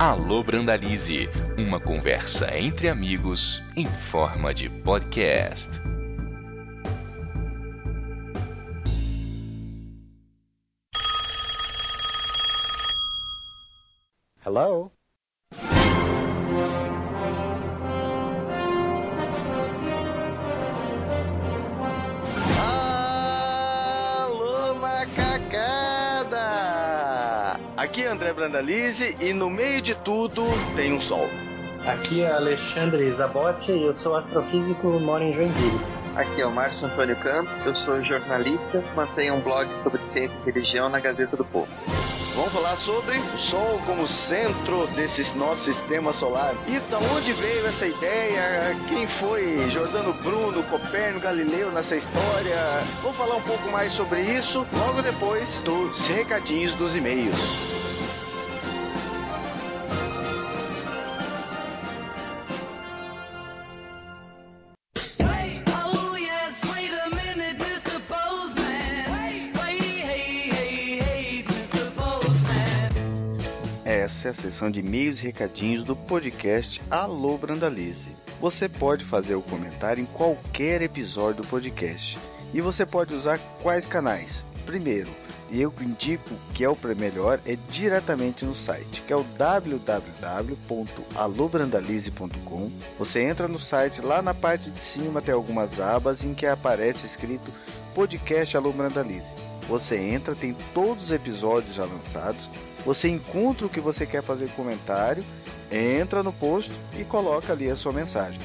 Alô Brandalize, uma conversa entre amigos em forma de podcast. Hello? É Brandalize e no meio de tudo tem um sol. Aqui é Alexandre Zabotti e eu sou astrofísico e moro em Joinville. Aqui é o Márcio Antônio Campos, eu sou jornalista, mantenho um blog sobre ciência e religião na Gazeta do Povo. Vamos falar sobre o Sol como centro desse nosso sistema solar. E da onde veio essa ideia? Quem foi Jordano Bruno, Copérnico, Galileu nessa história? Vamos falar um pouco mais sobre isso logo depois dos recadinhos dos e-mails. A sessão de e-mails e recadinhos do podcast Alô Brandalize. Você pode fazer o comentário em qualquer episódio do podcast. E você pode usar quais canais? Primeiro, e eu indico que é o melhor, é diretamente no site, que é o www.alobrandalize.com. Você entra no site, lá na parte de cima tem algumas abas em que aparece escrito Podcast Alô Brandalize. Você entra, tem todos os episódios já lançados, você encontra o que você quer fazer comentário, entra no post e coloca ali a sua mensagem.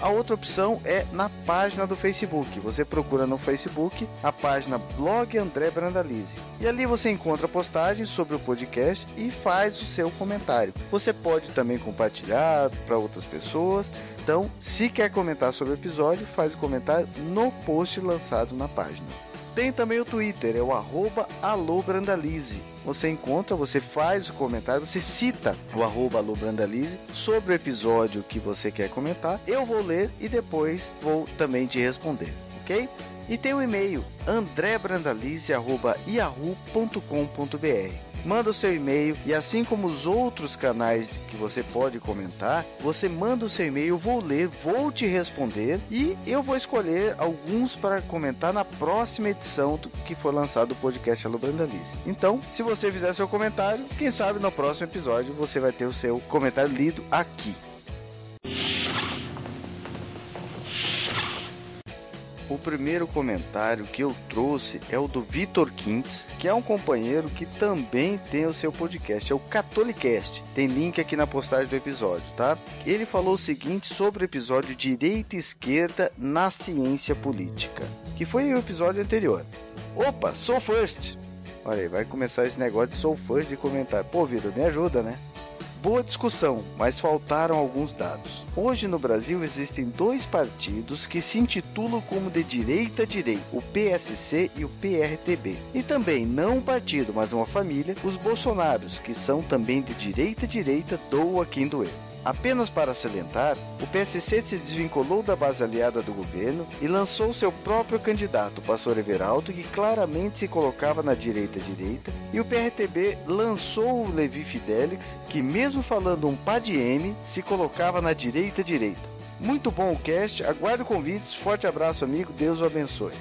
A outra opção é na página do Facebook. Você procura no Facebook a página Blog André Brandalize. E ali você encontra postagens sobre o podcast e faz o seu comentário. Você pode também compartilhar para outras pessoas. Então, se quer comentar sobre o episódio, faz o comentário no post lançado na página. Tem também o Twitter, é o arroba alobrandalize. Você encontra, você faz o comentário, você cita o arroba alobrandalize sobre o episódio que você quer comentar. Eu vou ler e depois vou também te responder, ok? E tem o e-mail andrebrandalize.yahoo.com.br Manda o seu e-mail e assim como os outros canais que você pode comentar, você manda o seu e-mail, eu vou ler, vou te responder e eu vou escolher alguns para comentar na próxima edição do que for lançado o podcast Alô Brandalize. Então, se você fizer seu comentário, quem sabe no próximo episódio você vai ter o seu comentário lido aqui. O primeiro comentário que eu trouxe é o do Vitor Quintes, que é um companheiro que também tem o seu podcast, é o Catolicast. Tem link aqui na postagem do episódio, tá? Ele falou o seguinte sobre o episódio Direita e Esquerda na Ciência Política, que foi o episódio anterior. Opa, sou first! Olha aí, vai começar esse negócio de sou first de comentar. Pô, Vitor, me ajuda, né? Boa discussão, mas faltaram alguns dados. Hoje no Brasil existem dois partidos que se intitulam como de direita a direita, o PSC e o PRTB. E também, não um partido, mas uma família, os Bolsonaros, que são também de direita a direita, doa quem doer. Apenas para salientar, o PSC se desvinculou da base aliada do governo e lançou seu próprio candidato, o pastor Everaldo, que claramente se colocava na direita-direita, e o PRTB lançou o Levi Fidelix, que mesmo falando um pá de M, se colocava na direita-direita. Muito bom o cast, aguardo convites, forte abraço amigo, Deus o abençoe.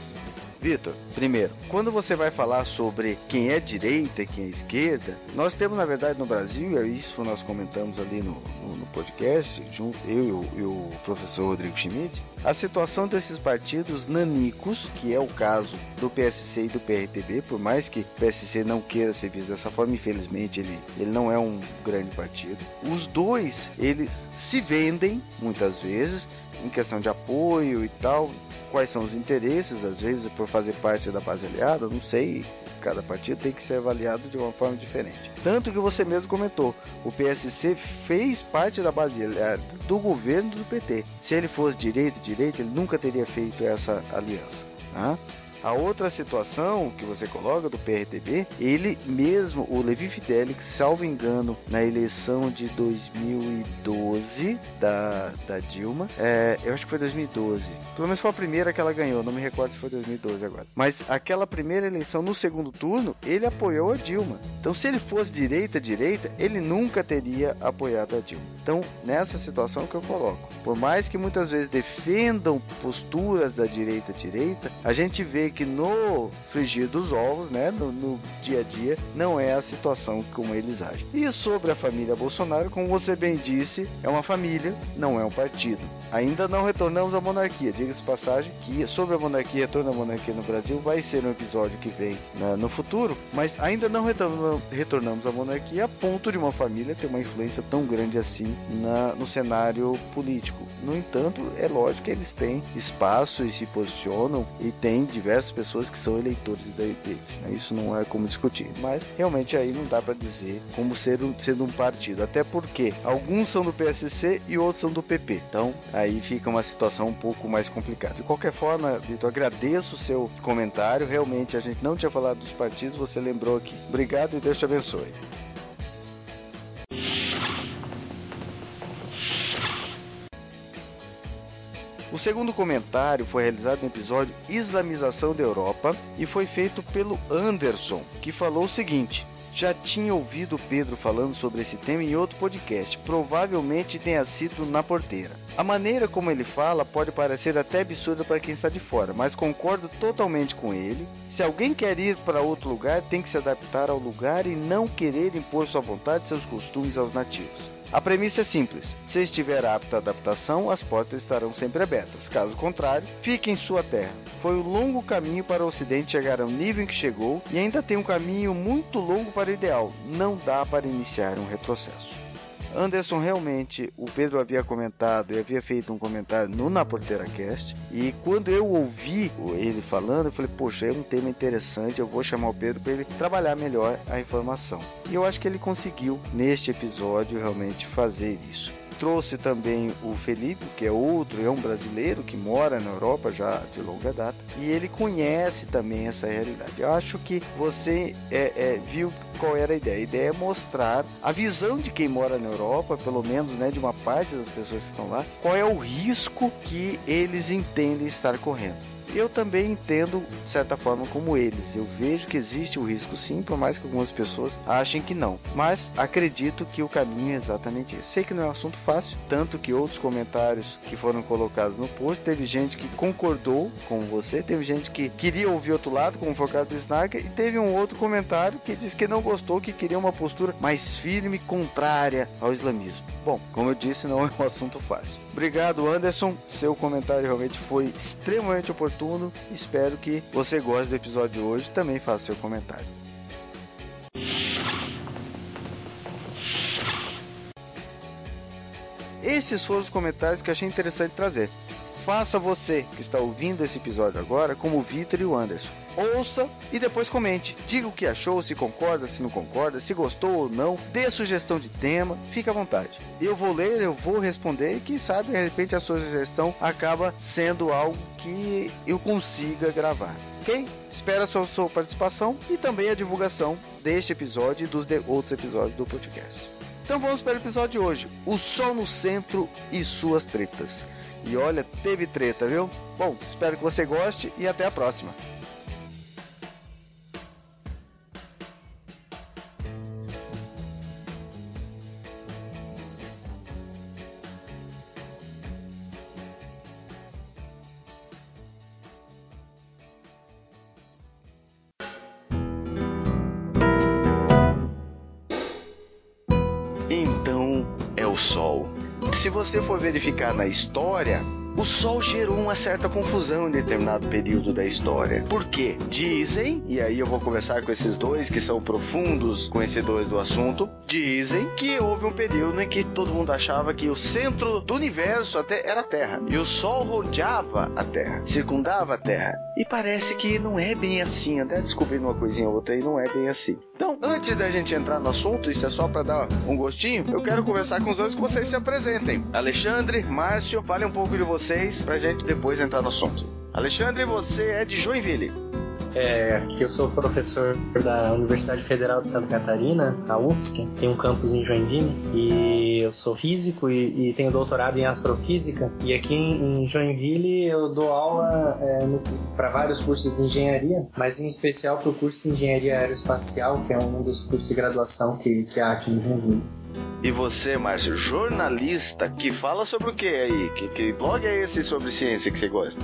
Vitor, primeiro, quando você vai falar sobre quem é direita e quem é esquerda, nós temos na verdade no Brasil, e isso nós comentamos ali no, no, no podcast, junto eu e o, professor Rodrigo Schmidt, a situação desses partidos nanicos, que é o caso do PSC e do PRTB, por mais que o PSC não queira ser visto dessa forma, infelizmente ele, ele não é um grande partido. Os dois, eles se vendem muitas vezes em questão de apoio e tal, quais são os interesses, às vezes por fazer parte da base aliada, não sei, cada partido tem que ser avaliado de uma forma diferente. Tanto que você mesmo comentou, o PSC fez parte da base aliada do governo do PT. Se ele fosse direita, direita, ele nunca teria feito essa aliança. Tá? A outra situação que você coloca do PRTB, ele mesmo, o Levi Fidelix, salvo engano, na eleição de 2012 da, da Dilma, é, eu acho que foi 2012. Pelo menos foi a primeira que ela ganhou, não me recordo se foi 2012 agora. Mas aquela primeira eleição no segundo turno, ele apoiou a Dilma. Então, se ele fosse direita, direita, ele nunca teria apoiado a Dilma. Então, nessa situação que eu coloco, por mais que muitas vezes defendam posturas da direita, direita, a gente vê que no frigir dos ovos, né, no, no dia a dia, não é a situação como eles agem. E sobre a família Bolsonaro, como você bem disse, é uma família, não é um partido. Ainda não retornamos à monarquia. Diga-se passagem que sobre a monarquia, retorno à monarquia no Brasil, vai ser um episódio que vem né, no futuro, mas ainda não retornamos, à monarquia a ponto de uma família ter uma influência tão grande assim na, no cenário político. No entanto, é lógico que eles têm espaço e se posicionam e tem diversas pessoas que são eleitores de- deles. né? Isso não é como discutir, mas realmente aí não dá para dizer como ser um, sendo um partido, até porque alguns são do PSC e outros são do PP. Então aí fica uma situação um pouco mais complicada. De qualquer forma, Vitor, agradeço o seu comentário. Realmente a gente não tinha falado dos partidos, você lembrou aqui. Obrigado e Deus te abençoe. O segundo comentário foi realizado no episódio Islamização da Europa e foi feito pelo Anderson, que falou o seguinte: Já tinha ouvido Pedro falando sobre esse tema em outro podcast, provavelmente tenha sido na porteira. A maneira como ele fala pode parecer até absurda para quem está de fora, mas concordo totalmente com ele. Se alguém quer ir para outro lugar, tem que se adaptar ao lugar e não querer impor sua vontade e seus costumes aos nativos. A premissa é simples: se estiver apto à adaptação, as portas estarão sempre abertas. Caso contrário, fique em sua terra. Foi um longo caminho para o Ocidente chegar ao nível em que chegou e ainda tem um caminho muito longo para o ideal. Não dá para iniciar um retrocesso. Anderson, realmente, o Pedro havia comentado e havia feito um comentário no Na Porteira Cast. E quando eu ouvi ele falando, eu falei, poxa, é um tema interessante. Eu vou chamar o Pedro para ele trabalhar melhor a informação. E eu acho que ele conseguiu, neste episódio, realmente fazer isso. Trouxe também o Felipe, que é outro, é um brasileiro que mora na Europa já de longa data, e ele conhece também essa realidade. Eu acho que você é, é, viu qual era a ideia. A ideia é mostrar a visão de quem mora na Europa, pelo menos né, de uma parte das pessoas que estão lá, qual é o risco que eles entendem estar correndo. Eu também entendo, de certa forma, como eles. Eu vejo que existe o risco sim, por mais que algumas pessoas achem que não. Mas acredito que o caminho é exatamente esse. Sei que não é um assunto fácil, tanto que outros comentários que foram colocados no post, teve gente que concordou com você, teve gente que queria ouvir outro lado, como foi o caso do Snaga, e teve um outro comentário que disse que não gostou, que queria uma postura mais firme, contrária ao islamismo. Bom, como eu disse, não é um assunto fácil. Obrigado, Anderson. Seu comentário realmente foi extremamente oportuno. Espero que você goste do episódio de hoje. Também faça seu comentário. Esses foram os comentários que achei interessante trazer. Faça você que está ouvindo esse episódio agora, como o Vitor e o Anderson. Ouça e depois comente. Diga o que achou, se concorda, se não concorda, se gostou ou não. Dê sugestão de tema, fique à vontade. Eu vou ler, eu vou responder e quem sabe de repente a sua sugestão acaba sendo algo que eu consiga gravar. Ok? Espero a sua, sua participação e também a divulgação deste episódio e dos outros episódios do podcast. Então vamos para o episódio de hoje: O Sol no Centro e suas tretas. E olha, teve treta, viu? Bom, espero que você goste e até a próxima. Você for verificar na história, o Sol gerou uma certa confusão em determinado período da história. Por quê? Dizem, e aí eu vou conversar com esses dois que são profundos conhecedores do assunto, dizem que houve um período em que todo mundo achava que o centro do universo até era a Terra. E o Sol rodeava a Terra, circundava a Terra. E parece que não é bem assim. Até descobrindo uma coisinha ou outra aí, não é bem assim. Então, antes da gente entrar no assunto, isso é só para dar um gostinho, eu quero conversar com os dois que vocês se apresentem. Alexandre, Márcio, fale um pouco de vocês pra gente depois entrar no assunto. Alexandre, você é de Joinville. É, eu sou professor da Universidade Federal de Santa Catarina, a UFSC, tem um campus em Joinville, e eu sou físico e, e tenho doutorado em astrofísica. E aqui em, em Joinville eu dou aula é, para vários cursos de engenharia, mas em especial para o curso de engenharia aeroespacial, que é um dos cursos de graduação que, que há aqui em Joinville. E você, Márcio, jornalista, que fala sobre o que aí? Que, que blog é esse sobre ciência que você gosta?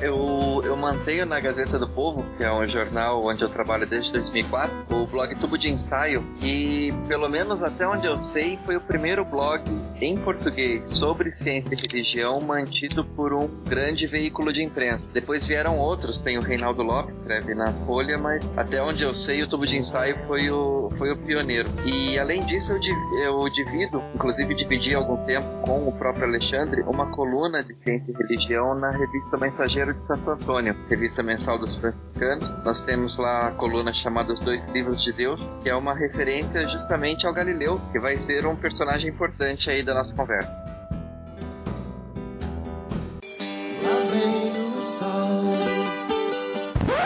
Eu, eu mantenho na Gazeta do Povo, que é um jornal onde eu trabalho desde 2004, o blog Tubo de Ensaio, que, pelo menos até onde eu sei, foi o primeiro blog em português sobre ciência e religião mantido por um grande veículo de imprensa. Depois vieram outros, tem o Reinaldo Lopes, escreve na Folha, mas até onde eu sei, o Tubo de Ensaio foi o, foi o pioneiro. E além disso, eu, eu divido, inclusive dividi há algum tempo com o próprio Alexandre, uma coluna de ciência e religião na revista Mensageiro de Santo Antônio, revista mensal dos franciscanos. Nós temos lá a coluna chamada Os Dois Livros de Deus, que é uma referência justamente ao Galileu, que vai ser um personagem importante aí da nossa conversa.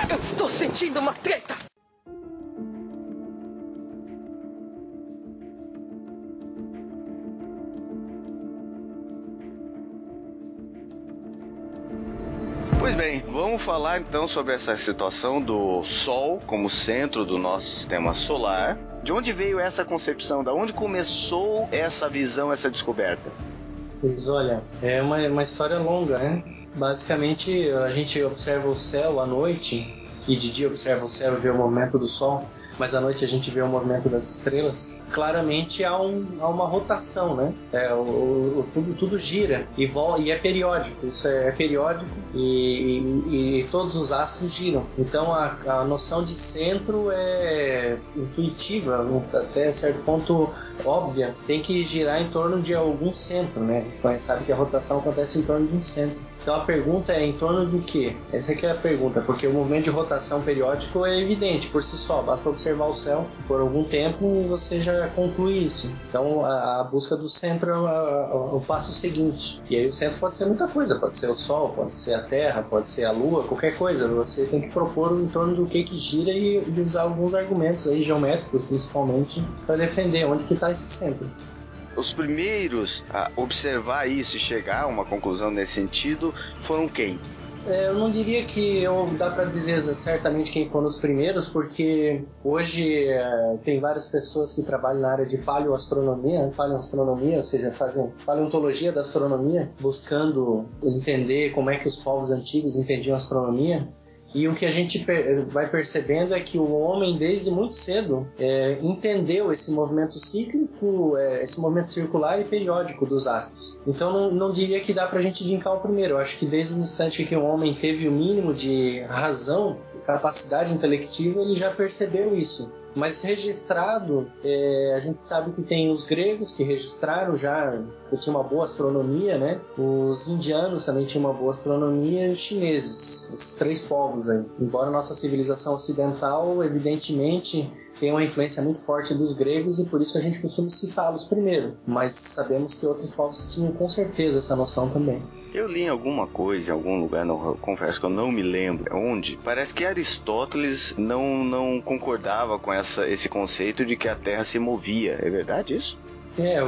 Eu estou sentindo uma treta! Vamos falar então sobre essa situação do Sol como centro do nosso sistema solar. De onde veio essa concepção? Da onde começou essa visão, essa descoberta? Pois olha, é uma, uma história longa, né? Basicamente, a gente observa o céu à noite e de dia observa o céu e vê o movimento do Sol, mas à noite a gente vê o movimento das estrelas. Claramente há, um, há uma rotação, né? É, o, o- tudo, tudo gira e, vol e é periódico. Isso é, é periódico e, e- e todos os astros giram. Então a, a noção de centro é intuitiva, até certo ponto óbvia. Tem que girar em torno de algum centro, né? A gente sabe que a rotação acontece em torno de um centro. Então a pergunta é em torno do que? Essa aqui é a pergunta, porque o movimento de rotação periódico é evidente por si só, basta observar o céu por algum tempo e você já conclui isso. Então a, a busca do centro é a- o passo seguinte. E aí o centro pode ser muita coisa, pode ser o Sol, pode ser a Terra, pode ser a Lua, qualquer coisa. Você tem que propor em torno do que que gira e, e usar alguns argumentos aí geométricos principalmente para defender onde que está esse centro. Os primeiros a observar isso e chegar a uma conclusão nesse sentido foram quem? É, Eu não diria que eu, dá para dizer certamente quem foram os primeiros, porque hoje é, tem várias pessoas que trabalham na área de paleoastronomia, né? paleoastronomia, ou seja, fazem paleontologia da astronomia, buscando entender como é que os povos antigos entendiam a astronomia. E o que a gente vai percebendo é que o homem, desde muito cedo, é, entendeu esse movimento cíclico, é, esse movimento circular e periódico dos astros. Então, não, não diria que dá pra gente dincar o primeiro. Eu acho que desde o instante que o homem teve o mínimo de razão, capacidade intelectiva, ele já percebeu isso. Mas registrado, é, a gente sabe que tem os gregos que registraram já, que tinha uma boa astronomia, né? Os indianos também tinham uma boa astronomia e os chineses, esses três povos aí. Embora nossa civilização ocidental, evidentemente, tenha uma influência muito forte dos gregos e por isso a gente costuma citá-los primeiro. Mas sabemos que outros povos tinham com certeza essa noção também. Eu li em alguma coisa, em algum lugar, não, confesso que eu não me lembro onde. Parece que Aristóteles não, não concordava com essa, esse conceito de que a Terra se movia. É verdade isso? É, o,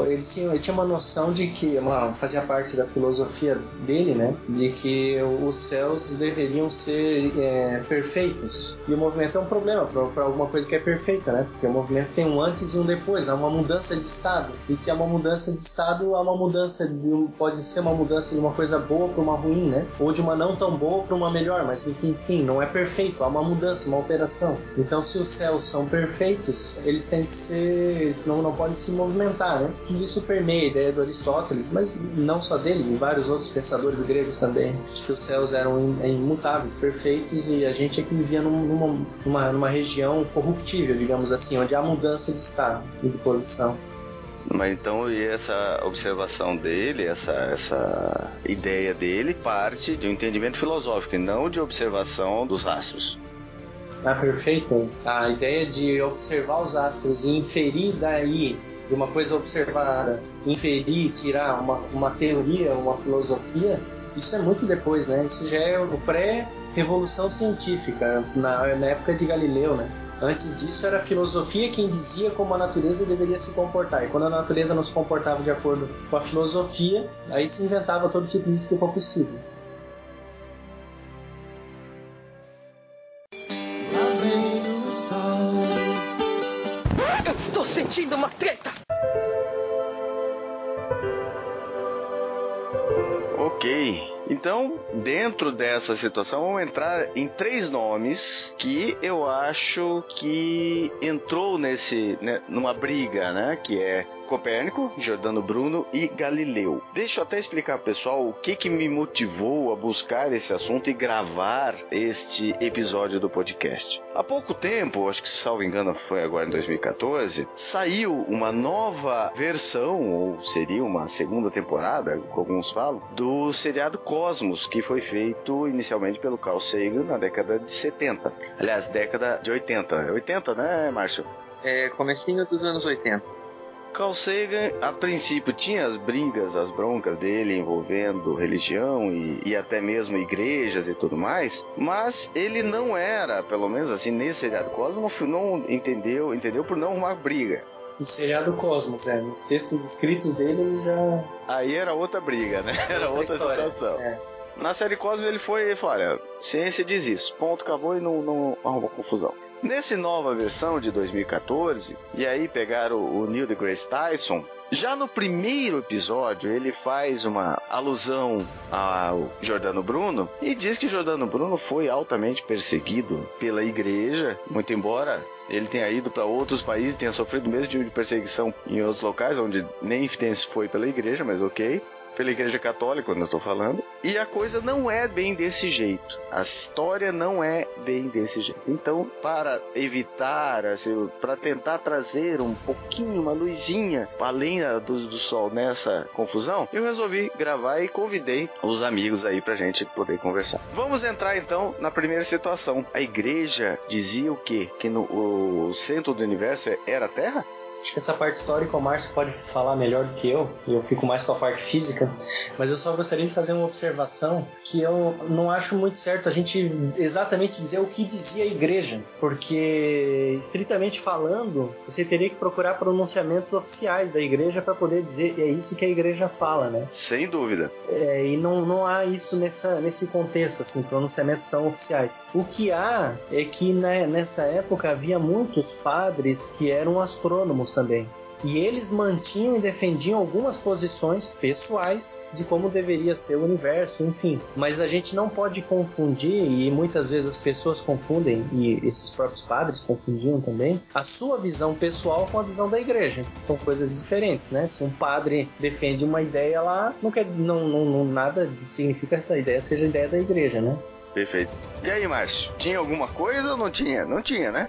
o- ele, tinha, ele tinha uma noção de que, uma, fazia parte da filosofia dele, né? De que os céus deveriam ser é, perfeitos. E o movimento é um problema para alguma coisa que é perfeita, né? Porque o movimento tem um antes e um depois, há uma mudança de estado. E se há uma mudança de estado, há uma mudança de pode ser uma mudança de uma coisa boa para uma ruim, né? Ou de uma não tão boa para uma melhor, mas que enfim, não é perfeito, há uma mudança, uma alteração. Então, se os céus são perfeitos, eles têm que ser, não, não podem se movimentar, né? Tudo isso permeia a ideia do Aristóteles, mas não só dele, e vários outros pensadores gregos também, de que os céus eram im- imutáveis, perfeitos, e a gente é que vivia num- numa, numa, numa região corruptível, digamos assim, onde há mudança de estado e de posição. Mas então e essa observação dele, essa, essa ideia dele, parte de um entendimento filosófico e não de observação dos astros. Ah, perfeito. A ideia de observar os astros e inferir daí, de uma coisa observada, inferir, tirar uma, uma teoria, uma filosofia, isso é muito depois, né? Isso já é o pré-revolução científica, na, na época de Galileu, né? Antes disso era a filosofia quem dizia como a natureza deveria se comportar. E quando a natureza não se comportava de acordo com a filosofia, aí se inventava todo tipo de desculpa possível. Treta! Ok. Então, dentro dessa situação, vamos entrar em três nomes que eu acho que entrou nesse né, numa briga, né? Que é Copérnico, Giordano Bruno e Galileu. Deixa eu até explicar pessoal o que que me motivou a buscar esse assunto e gravar este episódio do podcast. Há pouco tempo, acho que salvo engano foi agora em 2014, saiu uma nova versão, ou seria uma segunda temporada, como alguns falam, do seriado Cosmos, que foi feito inicialmente pelo Carl Sagan na década de 70. Aliás, década de 80. É 80, né, Márcio? É, comecinho dos anos 80. Carl Sagan, a princípio, tinha as brigas, as broncas dele envolvendo religião e, e até mesmo igrejas e tudo mais, mas ele não era, pelo menos assim, nesse seriado Cosmos, não entendeu, entendeu por não arrumar briga. O seriado Cosmos, é. Nos textos escritos dele, ele já. Aí era outra briga, né? Era outra, história. situação. É. Na série Cosmos ele foi e falou: olha, ciência diz isso, ponto, acabou e não, não arrumou confusão. Nessa nova versão de 2014, e aí pegaram o, Neil deGrasse Tyson, já no primeiro episódio ele faz uma alusão ao Jordano Bruno e diz que Jordano Bruno foi altamente perseguido pela igreja, muito embora ele tenha ido para outros países tenha sofrido o mesmo tipo de perseguição em outros locais, onde nem Fidesz foi pela igreja, mas ok pela Igreja Católica, quando eu estou falando. E a coisa não é bem desse jeito. A história não é bem desse jeito. Então, para evitar, assim, para tentar trazer um pouquinho, uma luzinha além da- do, do sol nessa confusão, eu resolvi gravar e convidei os amigos aí pra gente poder conversar. Vamos entrar então na primeira situação. A igreja dizia o quê? Que no, o centro do universo era a Terra? Acho que essa parte histórica o Márcio pode falar melhor do que eu, e eu fico mais com a parte física, mas eu só gostaria de fazer uma observação que eu não acho muito certo a gente exatamente dizer o que dizia a igreja, porque, estritamente falando, você teria que procurar pronunciamentos oficiais da igreja para poder dizer é isso que a igreja fala, né? Sem dúvida. É, e não, não há isso nessa, nesse contexto, assim, pronunciamentos tão oficiais. O que há é que né, nessa época havia muitos padres que eram astrônomos também. E eles mantinham e defendiam algumas posições pessoais de como deveria ser o universo, enfim. Mas a gente não pode confundir, e muitas vezes as pessoas confundem, e esses próprios padres confundiam também, a sua visão pessoal com a visão da igreja. São coisas diferentes, né? Se um padre defende uma ideia lá, não quer, não, não, não nada significa que essa ideia seja a ideia da igreja, né? Perfeito. E aí, Márcio? Tinha alguma coisa ou não tinha? Não tinha, né?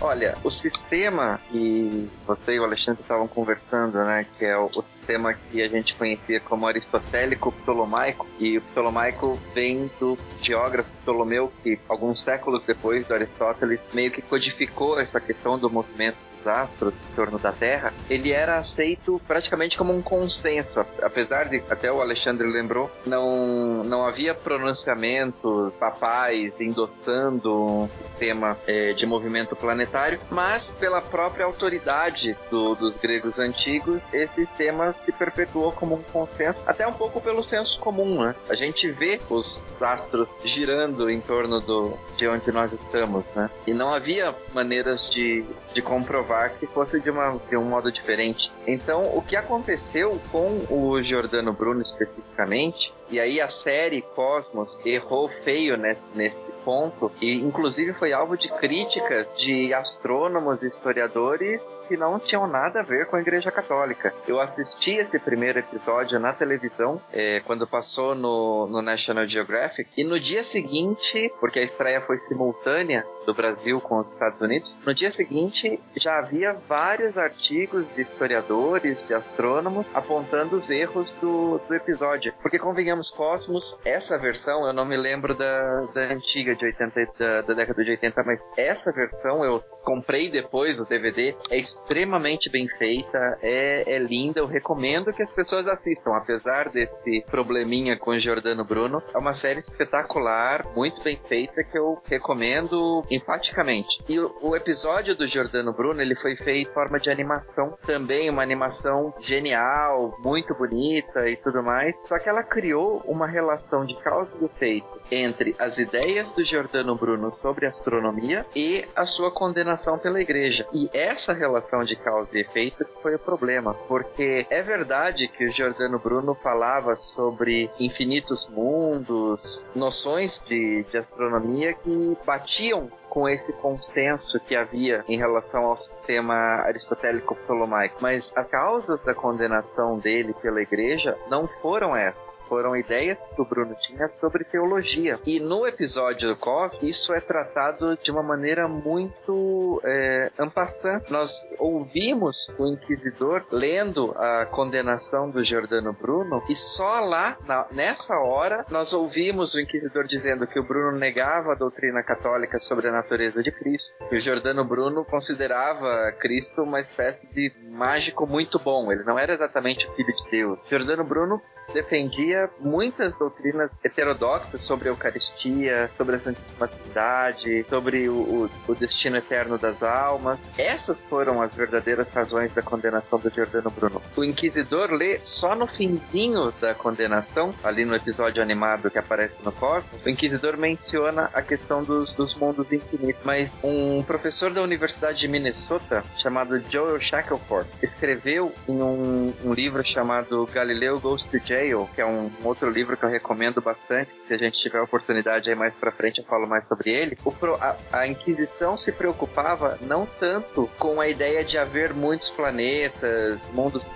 Olha, o sistema que você e o Alexandre estavam conversando, né, que é o, o sistema que a gente conhecia como aristotélico ptolomaico, e o ptolomaico vem do geógrafo Ptolomeu, que alguns séculos depois do Aristóteles meio que codificou essa questão do movimento dos astros em torno da Terra, ele era aceito praticamente como um consenso, apesar de, até o Alexandre lembrou, não, não havia pronunciamentos papais endossando um sistema eh, de movimento planetário, mas pela própria autoridade do- dos gregos antigos, esse sistema se perpetuou como um consenso, até um pouco pelo senso comum, né? A gente vê os astros girando em torno do, de onde nós estamos, né? E não havia maneiras de, de comprovar que fosse de, uma, de um modo diferente. Então, o que aconteceu com o Giordano Bruno especificamente, e aí a série Cosmos errou feio né, nesse ponto, e inclusive foi alvo de críticas de astrônomos e historiadores que não tinham nada a ver com a Igreja Católica. Eu assisti esse primeiro episódio na televisão, é, quando passou no, no National Geographic, e no dia seguinte, porque a estreia foi simultânea do Brasil com os Estados Unidos, no dia seguinte já havia vários artigos de historiadores, de astrônomos, apontando os erros do, do episódio. Porque convenhamos, Cosmos, essa versão, eu não me lembro da, da antiga de 80, da, da década de 80, mas essa versão eu comprei depois o DVD, é extremamente bem feita, é, é linda, eu recomendo que as pessoas assistam, apesar desse probleminha com o Giordano Bruno. É uma série espetacular, muito bem feita, que eu recomendo empaticamente. E o, o episódio do Giordano Bruno, ele foi feito em forma de animação, também uma animação genial, muito bonita e tudo mais, só que ela criou uma relação de causa e efeito entre as ideias do Giordano Bruno sobre astronomia e a sua condenação pela igreja. E essa relação de causa e efeito foi o problema, porque é verdade que o Giordano Bruno falava sobre infinitos mundos, noções de, de astronomia que batiam com esse consenso que havia em relação ao sistema aristotélico ptolomaico. Mas as causas da condenação dele pela igreja não foram essas foram ideias que o Bruno tinha sobre teologia. E no episódio do Cos, isso é tratado de uma maneira muito é, ampassã. Nós ouvimos o inquisidor lendo a condenação do Giordano Bruno e só lá, na- nessa hora, nós ouvimos o inquisidor dizendo que o Bruno negava a doutrina católica sobre a natureza de Cristo. E o Giordano Bruno considerava Cristo uma espécie de mágico muito bom. Ele não era exatamente o filho de Deus. Giordano Bruno defendia muitas doutrinas heterodoxas sobre a Eucaristia, sobre a Santíssima Trindade, sobre o, o- o destino eterno das almas. Essas foram as verdadeiras razões da condenação do Giordano Bruno. O inquisidor lê só no finzinho da condenação, ali no episódio animado que aparece no Cosmos, o inquisidor menciona a questão dos, dos mundos infinitos. Mas um professor da Universidade de Minnesota, chamado Joel Shackelford, escreveu em um, um livro chamado Galileu Goes to Jail, que é um, outro livro que eu recomendo bastante. Se a gente tiver oportunidade aí mais pra frente, eu falo mais sobre ele. O a, a Inquisição se preocupava não tanto com a ideia de haver muitos planetas, mundos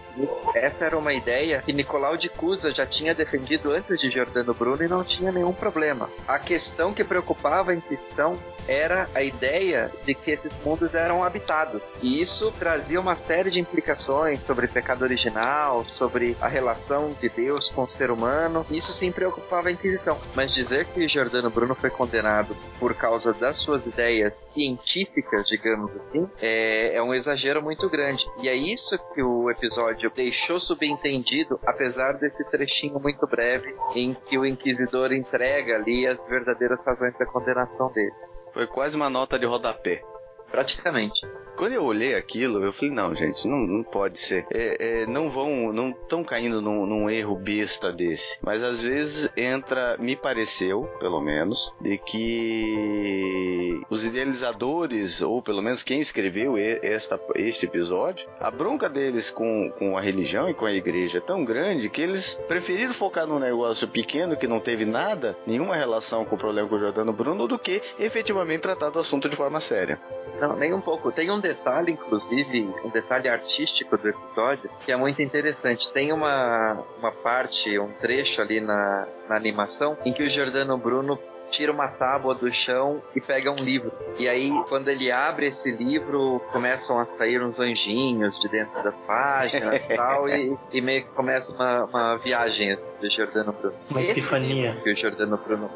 essa era uma ideia que Nicolau de Cusa já tinha defendido antes de Giordano Bruno e não tinha nenhum problema. A questão que preocupava a Inquisição era a ideia de que esses mundos eram habitados. E isso trazia uma série de implicações sobre pecado original, sobre a relação de Deus com o ser humano. Isso sim preocupava a Inquisição. Mas dizer que Giordano Bruno foi condenado por causa das suas ideias científicas, digamos assim, é, é um exagero muito grande. E é isso que o episódio deixou subentendido, apesar desse trechinho muito breve em que o Inquisidor entrega ali as verdadeiras razões da condenação dele. Foi quase uma nota de rodapé. Praticamente. Quando eu olhei aquilo, eu falei, não, gente, não, não pode ser. É, é, não vão, não estão caindo num, num erro besta desse. Mas às vezes entra, me pareceu, pelo menos, de que os idealizadores, ou pelo menos quem escreveu esta, este episódio, a bronca deles com, com a religião e com a igreja é tão grande que eles preferiram focar num negócio pequeno que não teve nada, nenhuma relação com o problema com o Jordano Bruno, do que efetivamente tratar do assunto de forma séria. Não, nem um pouco. Tem um detalhe, inclusive, um detalhe artístico do episódio, que é muito interessante. Tem uma, uma parte, um trecho ali na, na animação, em que o Giordano Bruno tira uma tábua do chão e pega um livro. E aí, quando ele abre esse livro, começam a sair uns anjinhos de dentro das páginas e tal, e, meio que começa uma, uma viagem assim, do Giordano Bruno. Uma Esse epifania. que o Giordano Bruno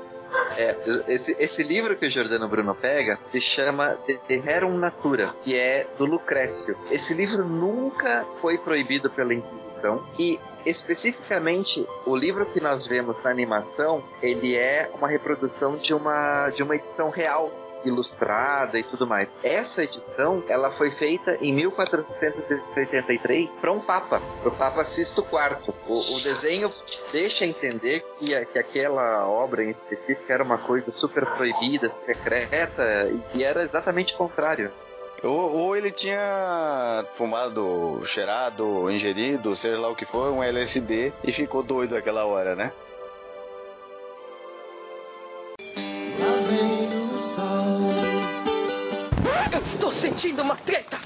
é, esse, esse livro que o Giordano Bruno pega se chama De Rerum Natura, que é do Lucrécio. Esse livro nunca foi proibido pela Inquisição e especificamente o livro que nós vemos na animação, ele é uma reprodução de uma de uma edição real ilustrada e tudo mais. Essa edição, ela foi feita em 1483 para um papa, para o Papa Sisto IV. O, o desenho deixa entender que, que aquela obra em específico era uma coisa super proibida, secreta, e, e era exatamente o contrário. Ou, ou ele tinha fumado, cheirado, ingerido, seja lá o que for, um LSD e ficou doido aquela hora, né? Estou sentindo uma treta!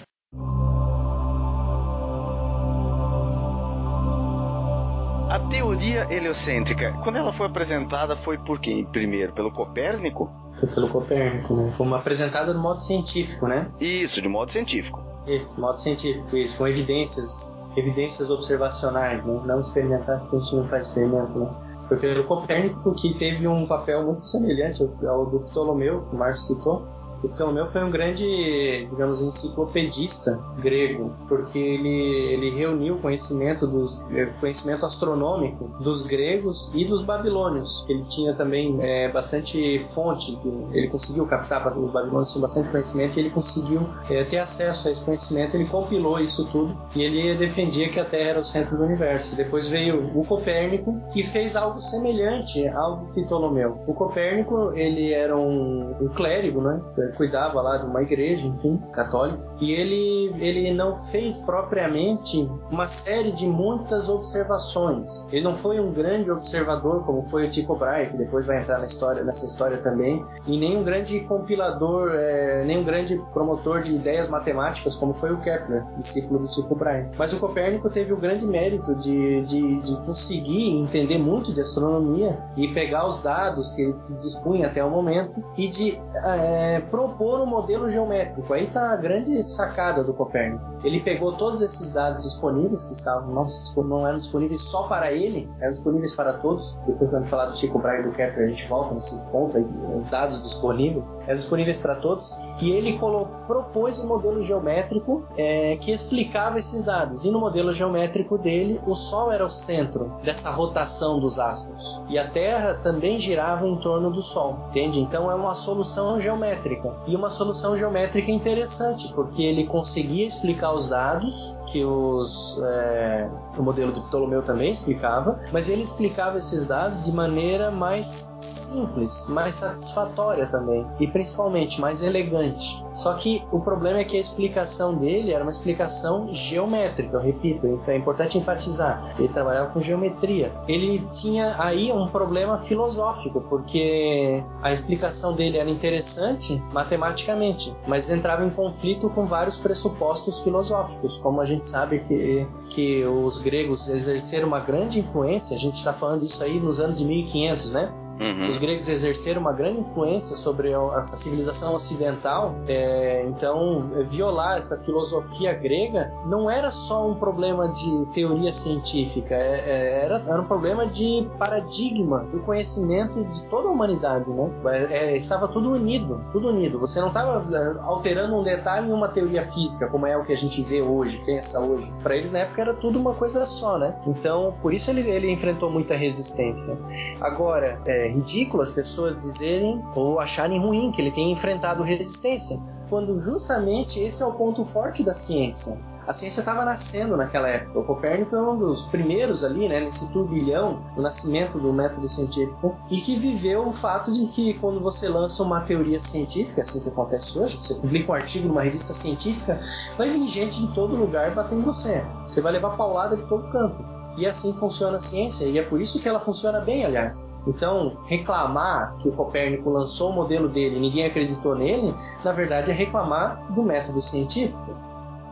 A teoria heliocêntrica, quando ela foi apresentada, foi por quem? Primeiro, pelo Copérnico? Foi pelo Copérnico, né? Foi uma apresentada no modo científico, né? Isso, de modo científico. Isso, modo científico, isso, com evidências, evidências observacionais, né? não experimentais, porque a gente não faz experimento. Né? Foi pelo Copérnico que teve um papel muito semelhante ao do Ptolomeu, que o Marcio citou, Ptolomeu foi um grande, digamos, enciclopedista grego, porque ele, ele reuniu conhecimento dos eh, conhecimento astronômico dos gregos e dos babilônios. Ele tinha também eh, bastante fonte, ele conseguiu captar os babilônios tinham bastante conhecimento e ele conseguiu eh, ter acesso a esse conhecimento. Ele compilou isso tudo e ele defendia que a Terra era o centro do universo. Depois veio o Copérnico e fez algo semelhante ao Ptolomeu. O Copérnico ele era um, um clérigo, né? Cuidava lá de uma igreja, enfim, católica, e ele, ele não fez propriamente uma série de muitas observações. Ele não foi um grande observador como foi o Tycho Brahe, que depois vai entrar na história, nessa história também, e nem um grande compilador, é, nem um grande promotor de ideias matemáticas como foi o Kepler, discípulo do Tycho Brahe. Mas o Copérnico teve o grande mérito de, de, de conseguir entender muito de astronomia e pegar os dados que ele dispunha até o momento e de é, propor um modelo geométrico. Aí está a grande sacada do Copérnico. Ele pegou todos esses dados disponíveis, que estavam não, não eram disponíveis só para ele, eram disponíveis para todos. Depois, quando falar do Chico Braga e do Kepler, a gente volta nesse ponto aí, dados disponíveis, eram disponíveis para todos. E ele colocou, propôs um modelo geométrico é, que explicava esses dados. E no modelo geométrico dele, o Sol era o centro dessa rotação dos astros. E a Terra também girava em torno do Sol, entende? Então é uma solução geométrica e uma solução geométrica interessante, porque ele conseguia explicar os dados que os, é, o modelo do Ptolomeu também explicava, mas ele explicava esses dados de maneira mais simples, mais satisfatória também e principalmente mais elegante. Só que o problema é que a explicação dele era uma explicação geométrica, eu repito, é importante enfatizar. Ele trabalhava com geometria. Ele tinha aí um problema filosófico, porque a explicação dele era interessante matematicamente, mas entrava em conflito com vários pressupostos filosóficos, como a gente sabe que, que os gregos exerceram uma grande influência, a gente está falando isso aí nos anos de 1500, né? Uhum. Os gregos exerceram uma grande influência sobre a, civilização ocidental, é, então violar essa filosofia grega não era só um problema de teoria científica, é, é, era, era um problema de paradigma do conhecimento de toda a humanidade, né? É, estava tudo unido, tudo unido. Você não estava alterando um detalhe em uma teoria física, como é o que a gente vê hoje, pensa hoje. Para eles na época era tudo uma coisa só, né? Então por isso ele, ele enfrentou muita resistência. Agora, é ridículo as pessoas dizerem ou acharem ruim que ele tenha enfrentado resistência, quando justamente esse é o ponto forte da ciência. A ciência estava nascendo naquela época. O Copérnico é um dos primeiros ali, né, nesse turbilhão do nascimento do método científico e que viveu o fato de que quando você lança uma teoria científica, assim que acontece hoje, você publica um artigo numa revista científica, vai vir gente de todo lugar bater em você. Você vai levar paulada de todo canto. E assim funciona a ciência, e é por isso que ela funciona bem, aliás. Então, reclamar que o Copérnico lançou o modelo dele e ninguém acreditou nele, na verdade é reclamar do método científico.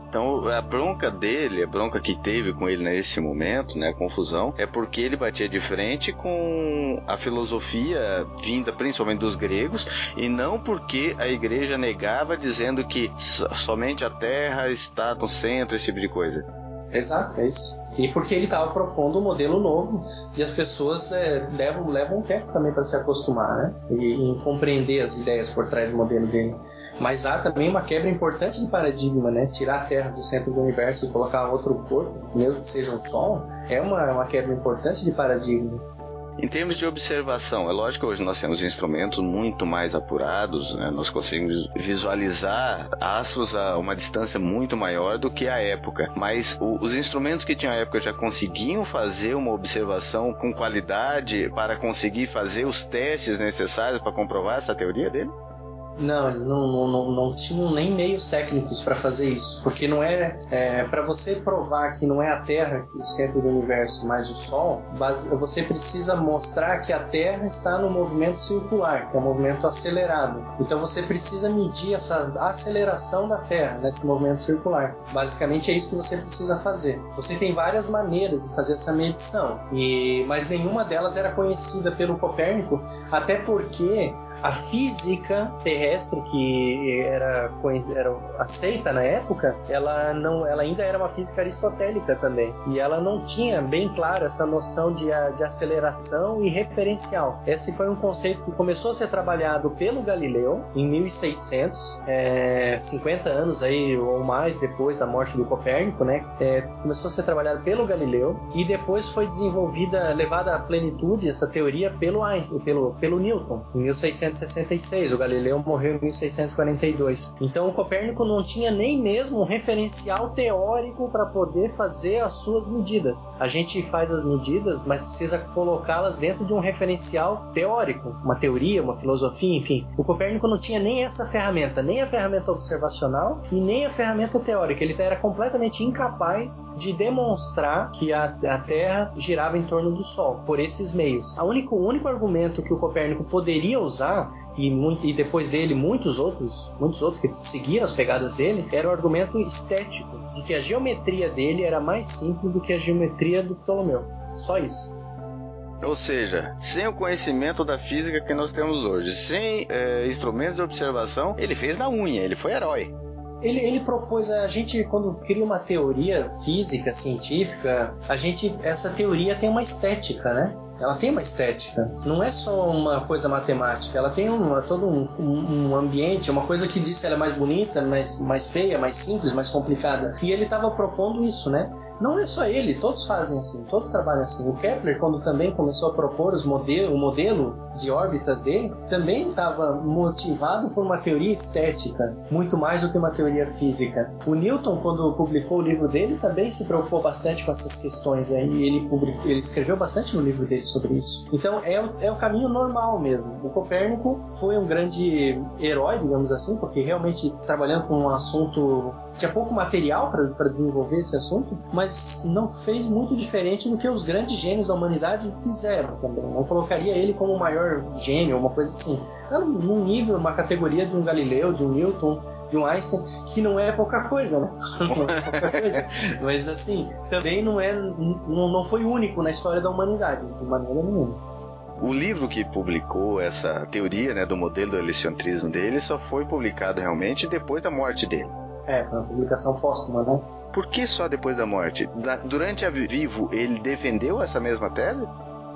Então, a bronca dele, a bronca que teve com ele nesse momento, né, a confusão, é porque ele batia de frente com a filosofia vinda principalmente dos gregos e não porque a igreja negava dizendo que so- somente a terra está no centro, esse tipo de coisa. Exato, é isso. E porque ele estava propondo um modelo novo e as pessoas é, levam, levam um tempo também para se acostumar, né? E, compreender as ideias por trás do modelo dele. Mas há também uma quebra importante de paradigma, né? Tirar a Terra do centro do universo e colocar outro corpo, mesmo que seja um Sol, é uma, uma quebra importante de paradigma. Em termos de observação, é lógico que hoje nós temos instrumentos muito mais apurados, né? nós conseguimos visualizar astros a uma distância muito maior do que a época, mas o- os instrumentos que tinham à época já conseguiam fazer uma observação com qualidade para conseguir fazer os testes necessários para comprovar essa teoria dele? Não, eles não, não, não, não tinham nem meios técnicos para fazer isso, porque não é, é para você provar que não é a Terra que é o centro do universo, mas o Sol. Você precisa mostrar que a Terra está no movimento circular, que é um movimento acelerado. Então você precisa medir essa aceleração da Terra nesse movimento circular. Basicamente é isso que você precisa fazer. Você tem várias maneiras de fazer essa medição, e mas nenhuma delas era conhecida pelo Copérnico, até porque a física terrestre que era, era aceita na época, ela não, ela ainda era uma física aristotélica também, e ela não tinha bem clara essa noção de, de aceleração e referencial. Esse foi um conceito que começou a ser trabalhado pelo Galileu em 1600, é, 50 anos aí ou mais depois da morte do Copérnico, né? É, começou a ser trabalhado pelo Galileu e depois foi desenvolvida, levada à plenitude essa teoria pelo Einstein, pelo, pelo Newton, em 1666. O Galileu morreu em 1642. Então o Copérnico não tinha nem mesmo um referencial teórico para poder fazer as suas medidas. A gente faz as medidas, mas precisa colocá-las dentro de um referencial teórico, uma teoria, uma filosofia, enfim. O Copérnico não tinha nem essa ferramenta, nem a ferramenta observacional e nem a ferramenta teórica. Ele era completamente incapaz de demonstrar que a, a Terra girava em torno do Sol por esses meios. A único, o único argumento que o Copérnico poderia usar e, muito, e depois dele muitos outros, muitos outros que seguiram as pegadas dele, era o argumento estético de que a geometria dele era mais simples do que a geometria do Ptolomeu. Só isso. Ou seja, sem o conhecimento da física que nós temos hoje, sem é, instrumentos de observação, ele fez na unha, ele foi herói. Ele, ele propôs a gente quando cria uma teoria física, científica, a gente essa teoria tem uma estética, né? Ela tem uma estética. Não é só uma coisa matemática. Ela tem uma, todo um, um, um ambiente, uma coisa que diz se ela é mais bonita, mais, mais feia, mais simples, mais complicada. E ele estava propondo isso, né? Não é só ele, todos fazem assim, todos trabalham assim. O Kepler, quando também começou a propor os modelo, o modelo de órbitas dele, também estava motivado por uma teoria estética, muito mais do que uma teoria física. O Newton, quando publicou o livro dele, também se preocupou bastante com essas questões aí. E ele, ele escreveu bastante no livro dele sobre isso. Então é, o- é o caminho normal mesmo. O Copérnico foi um grande herói, digamos assim, porque realmente trabalhando com um assunto tinha pouco material para desenvolver esse assunto, mas não fez muito diferente do que os grandes gênios da humanidade fizeram também. Não colocaria ele como o maior gênio, uma coisa assim. Era num nível, uma categoria de um Galileu, de um Newton, de um Einstein, que não é pouca coisa, né? Não é pouca coisa. Mas assim, também não é, não, não foi único na história da humanidade, de maneira nenhuma. O livro que publicou essa teoria né, do modelo do heliocentrismo dele só foi publicado realmente depois da morte dele. É, uma publicação póstuma, né? Por que só depois da morte? Da- durante a vi- vivo, ele defendeu essa mesma tese?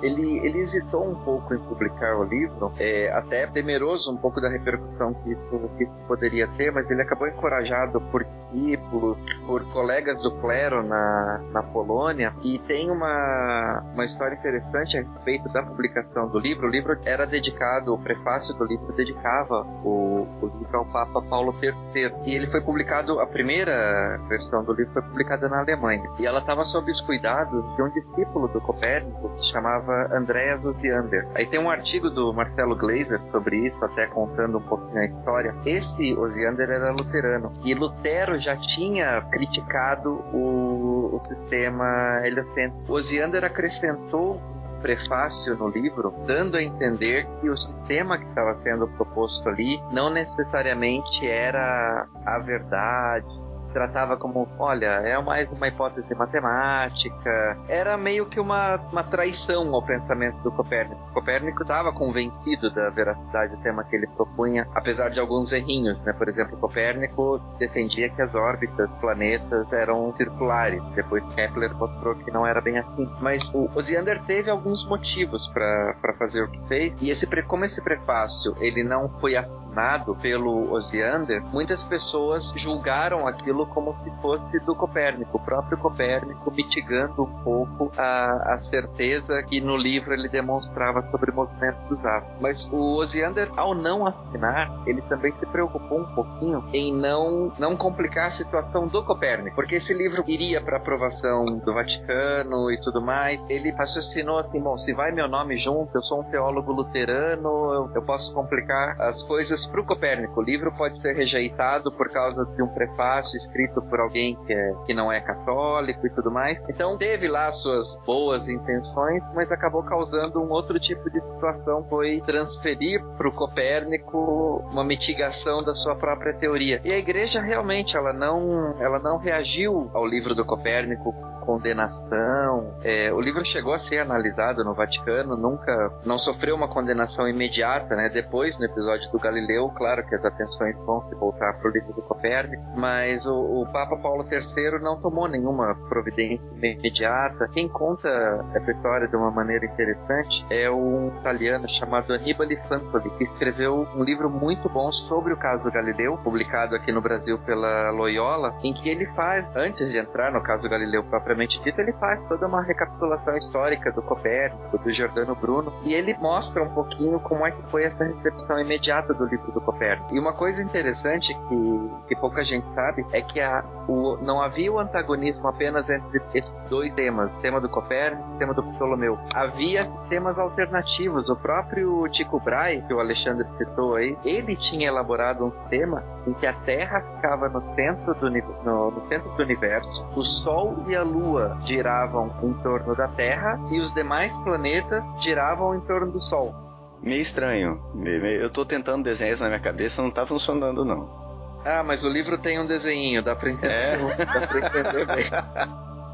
Ele, ele hesitou um pouco em publicar o livro, é, até temeroso um pouco da repercussão que isso, que isso poderia ter, mas ele acabou encorajado por discípulos, por colegas do clero na, na Polônia, e tem uma, uma história interessante a respeito da publicação do livro. O livro era dedicado, o prefácio do livro dedicava o, o livro ao Papa Paulo III, e ele foi publicado, a primeira versão do livro foi publicada na Alemanha, e ela estava sob os cuidados de um discípulo do Copérnico que se chamava Andreas Osiander. Aí tem um artigo do Marcelo Gleiser sobre isso, até contando um pouquinho a história. Esse Osiander era luterano, e Lutero já tinha criticado o, o sistema heliocêntrico. Osiander acrescentou prefácio no livro, dando a entender que o sistema que estava sendo proposto ali não necessariamente era a verdade. Tratava como, olha, é mais uma hipótese matemática. Era meio que uma, uma traição ao pensamento do Copérnico. Copérnico estava convencido da veracidade do tema que ele propunha, apesar de alguns errinhos, né? Por exemplo, Copérnico defendia que as órbitas, planetas eram circulares. Depois Kepler mostrou que não era bem assim. Mas o Osiander teve alguns motivos para fazer o que fez. E esse, como esse prefácio ele não foi assinado pelo Osiander, muitas pessoas julgaram aquilo como se fosse do Copérnico, o próprio Copérnico mitigando um pouco a, a certeza que no livro ele demonstrava sobre o movimento dos astros. Mas o Osiander, ao não assinar, ele também se preocupou um pouquinho em não, não complicar a situação do Copérnico, porque esse livro iria para aprovação do Vaticano e tudo mais. Ele raciocinou assim: bom, se vai meu nome junto, eu sou um teólogo luterano, eu, eu posso complicar as coisas para o Copérnico. O livro pode ser rejeitado por causa de um prefácio escrito por alguém que, é, que não é católico e tudo mais. Então teve lá suas boas intenções, mas acabou causando um outro tipo de situação, foi transferir para o Copérnico uma mitigação da sua própria teoria. E a igreja realmente ela não, ela não reagiu ao livro do Copérnico condenação. É, o livro chegou a ser analisado no Vaticano, nunca não sofreu uma condenação imediata, né? Depois, no episódio do Galileu, claro que as atenções vão se voltar para o livro do Copérnico, mas o, o Papa Paulo III não tomou nenhuma providência imediata. Quem conta essa história de uma maneira interessante é um italiano chamado Annibale Fantoli, que escreveu um livro muito bom sobre o caso do Galileu, publicado aqui no Brasil pela Loyola, em que ele faz, antes de entrar no caso do Galileu propriamente dito, ele faz toda uma recapitulação histórica do Copérnico, do Giordano Bruno, e ele mostra um pouquinho como é que foi essa recepção imediata do livro do Copérnico. E uma coisa interessante que, que pouca gente sabe é que a, o, não havia o antagonismo apenas entre esses dois temas, o tema do Copérnico e o tema do Ptolomeu. Havia temas alternativos. O próprio Tycho Brahe, que o Alexandre citou aí, ele tinha elaborado um sistema em que a Terra ficava no centro do, no, no centro do universo, o Sol e a Lua giravam em torno da Terra e os demais planetas giravam em torno do Sol. Meio estranho. Eu tô tentando desenhar isso na minha cabeça, não tá funcionando não. Ah, mas o livro tem um desenho, dá pra entender, É. dá pra entender bem.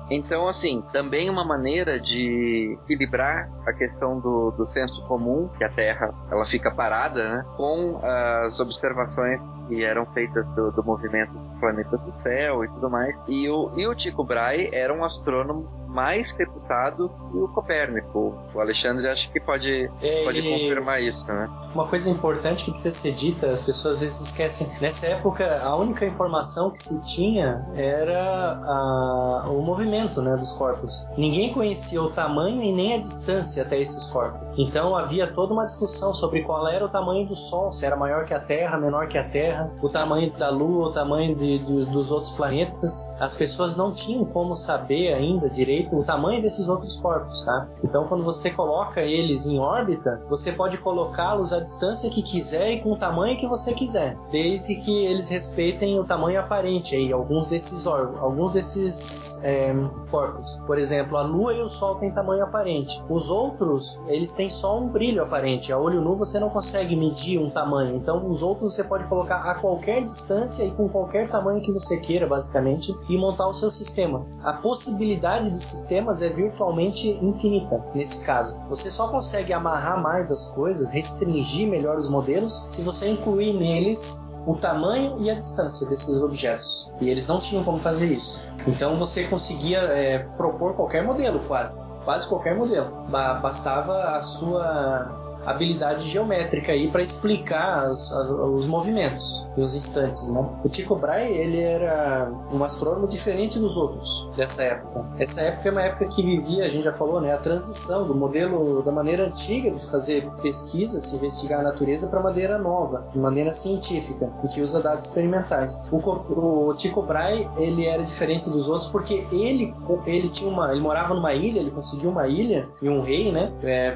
Então, assim, também uma maneira de equilibrar a questão do, do senso comum, que a Terra ela fica parada, né, com as observações que eram feitas do, do movimento dos planetas do céu e tudo mais. E o, e o Tycho Brahe era um astrônomo mais reputado que o Copérnico. O Alexandre acho que pode, É, pode confirmar isso, né? Uma coisa importante que precisa ser dita, as pessoas às vezes esquecem. Nessa época, a única informação que se tinha era a- o movimento né, dos corpos. Ninguém conhecia o tamanho e nem a distância até esses corpos. Então havia toda uma discussão sobre qual era o tamanho do Sol, se era maior que a Terra, menor que a Terra, o tamanho da Lua, o tamanho de- de- dos outros planetas. As pessoas não tinham como saber ainda direito o tamanho desses outros corpos, tá? Então quando você coloca eles em órbita, você pode colocá-los à distância que quiser e com o tamanho que você quiser, desde que eles respeitem o tamanho aparente aí, alguns desses alguns desses é, corpos. Por exemplo, a Lua e o Sol têm tamanho aparente. Os outros, eles têm só um brilho aparente. A olho nu você não consegue medir um tamanho. Então os outros você pode colocar a qualquer distância e com qualquer tamanho que você queira, basicamente, e montar o seu sistema. A possibilidade de sistemas é virtualmente infinita nesse caso. Você só consegue amarrar mais as coisas, restringir melhor os modelos, se você incluir neles o tamanho e a distância desses objetos. E eles não tinham como fazer isso. Então você conseguia é, propor qualquer modelo, quase. Quase qualquer modelo. Ba- Bastava a sua habilidade geométrica aí para explicar os movimentos e os instantes, né? O Tycho Brahe, ele era um astrônomo diferente dos outros dessa época. Essa época é uma época que vivia, a gente já falou, né, a transição do modelo da maneira antiga de fazer pesquisa, se investigar a natureza para maneira nova, de maneira científica, e que usa dados experimentais. O, o Tycho Brahe, ele era diferente dos outros porque ele ele tinha uma, ele morava numa ilha, ele conseguiu uma ilha e um rei, né,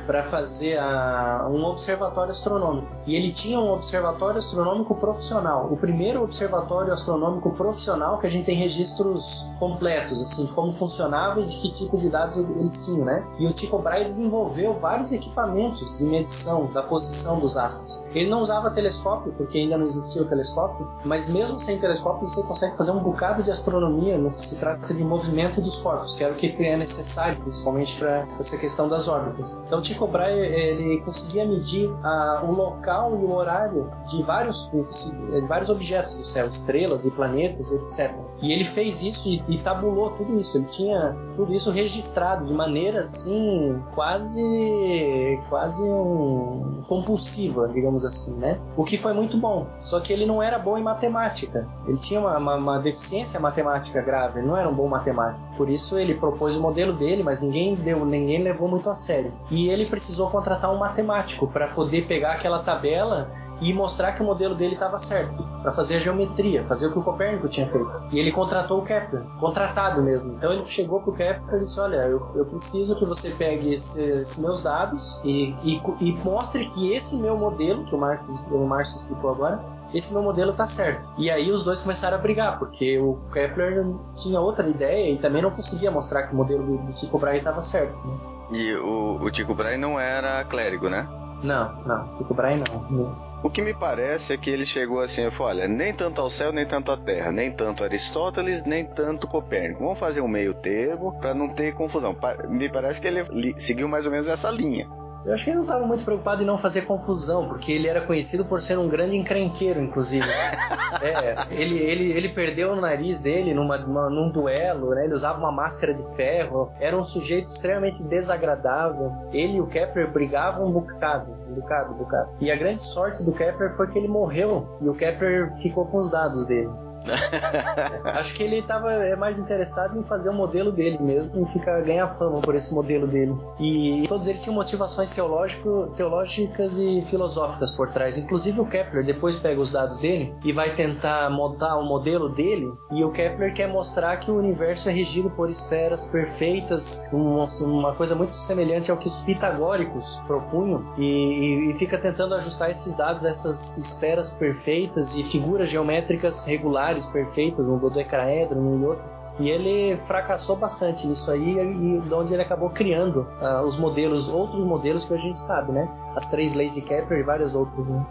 para fazer a, um observatório astronômico. E ele tinha um observatório astronômico profissional, o primeiro observatório astronômico profissional que a gente tem registros completos, assim, de como funcionava e de que tipo de dados eles tinham, né? E o Tycho Brahe desenvolveu vários equipamentos de medição da posição dos astros. Ele não usava telescópio, porque ainda não existia o telescópio, mas mesmo sem telescópio você consegue fazer um bocado de astronomia no que se trata de movimento dos corpos, que era o que é necessário, principalmente para essa questão das órbitas. Então, o Tycho Brahe ele conseguia medir ah, o local e o horário de vários, de vários objetos do céu, estrelas e planetas, etc. E ele fez isso e, e tabulou tudo isso. Ele tinha tudo isso registrado de maneira assim, quase, quase um, compulsiva, digamos assim, né? O que foi muito bom. Só que ele não era bom em matemática. Ele tinha uma, uma- uma deficiência matemática grave, ele não era um bom matemático. Por isso ele propôs o modelo dele, mas ninguém deu, ninguém levou muito a sério. E ele precisou contratar um matemático para poder pegar aquela tabela e mostrar que o modelo dele estava certo, para fazer a geometria, fazer o que o Copérnico tinha feito. E ele contratou o Kepler, contratado mesmo. Então ele chegou pro Kepler e disse: Olha, eu, eu preciso que você pegue esse- esses meus dados e, e, e mostre que esse meu modelo, que o Marcos, o Márcio explicou agora, esse meu modelo tá certo. E aí os dois começaram a brigar, porque o Kepler tinha outra ideia e também não conseguia mostrar que o modelo do, Tycho Brahe estava certo. né? E o, o Tycho Brahe não era clérigo, né? Não, não, Tycho Brahe não. O que me parece é que ele chegou assim e falou: olha, nem tanto ao céu, nem tanto à terra, nem tanto Aristóteles, nem tanto Copérnico. Vamos fazer um meio termo para não ter confusão. Me parece que ele seguiu mais ou menos essa linha. Eu acho que ele não estava muito preocupado em não fazer confusão, porque ele era conhecido por ser um grande encrenqueiro, inclusive. é, ele, ele, ele perdeu o nariz dele numa, numa- num duelo, né? Ele usava uma máscara de ferro, era um sujeito extremamente desagradável. Ele e o Kepler brigavam um bocado, um bocado, um bocado. E a grande sorte do Kepler foi que ele morreu e o Kepler ficou com os dados dele. Acho que ele estava é, mais interessado em fazer o modelo dele mesmo e ficar ganhar fama por esse modelo dele. E todos eles tinham motivações teológico, teológicas e filosóficas por trás. Inclusive o Kepler depois pega os dados dele e vai tentar montar o modelo dele. E o Kepler quer mostrar que o universo é regido por esferas perfeitas, uma, uma coisa muito semelhante ao que os pitagóricos propunham. E, e- fica tentando ajustar esses dados essas esferas perfeitas e figuras geométricas regulares perfeitas no dodecaedro e outras. E ele fracassou bastante nisso aí e de onde ele acabou criando ah, os modelos, outros modelos que a gente sabe, né? As três leis de Kepler e vários outros. Né?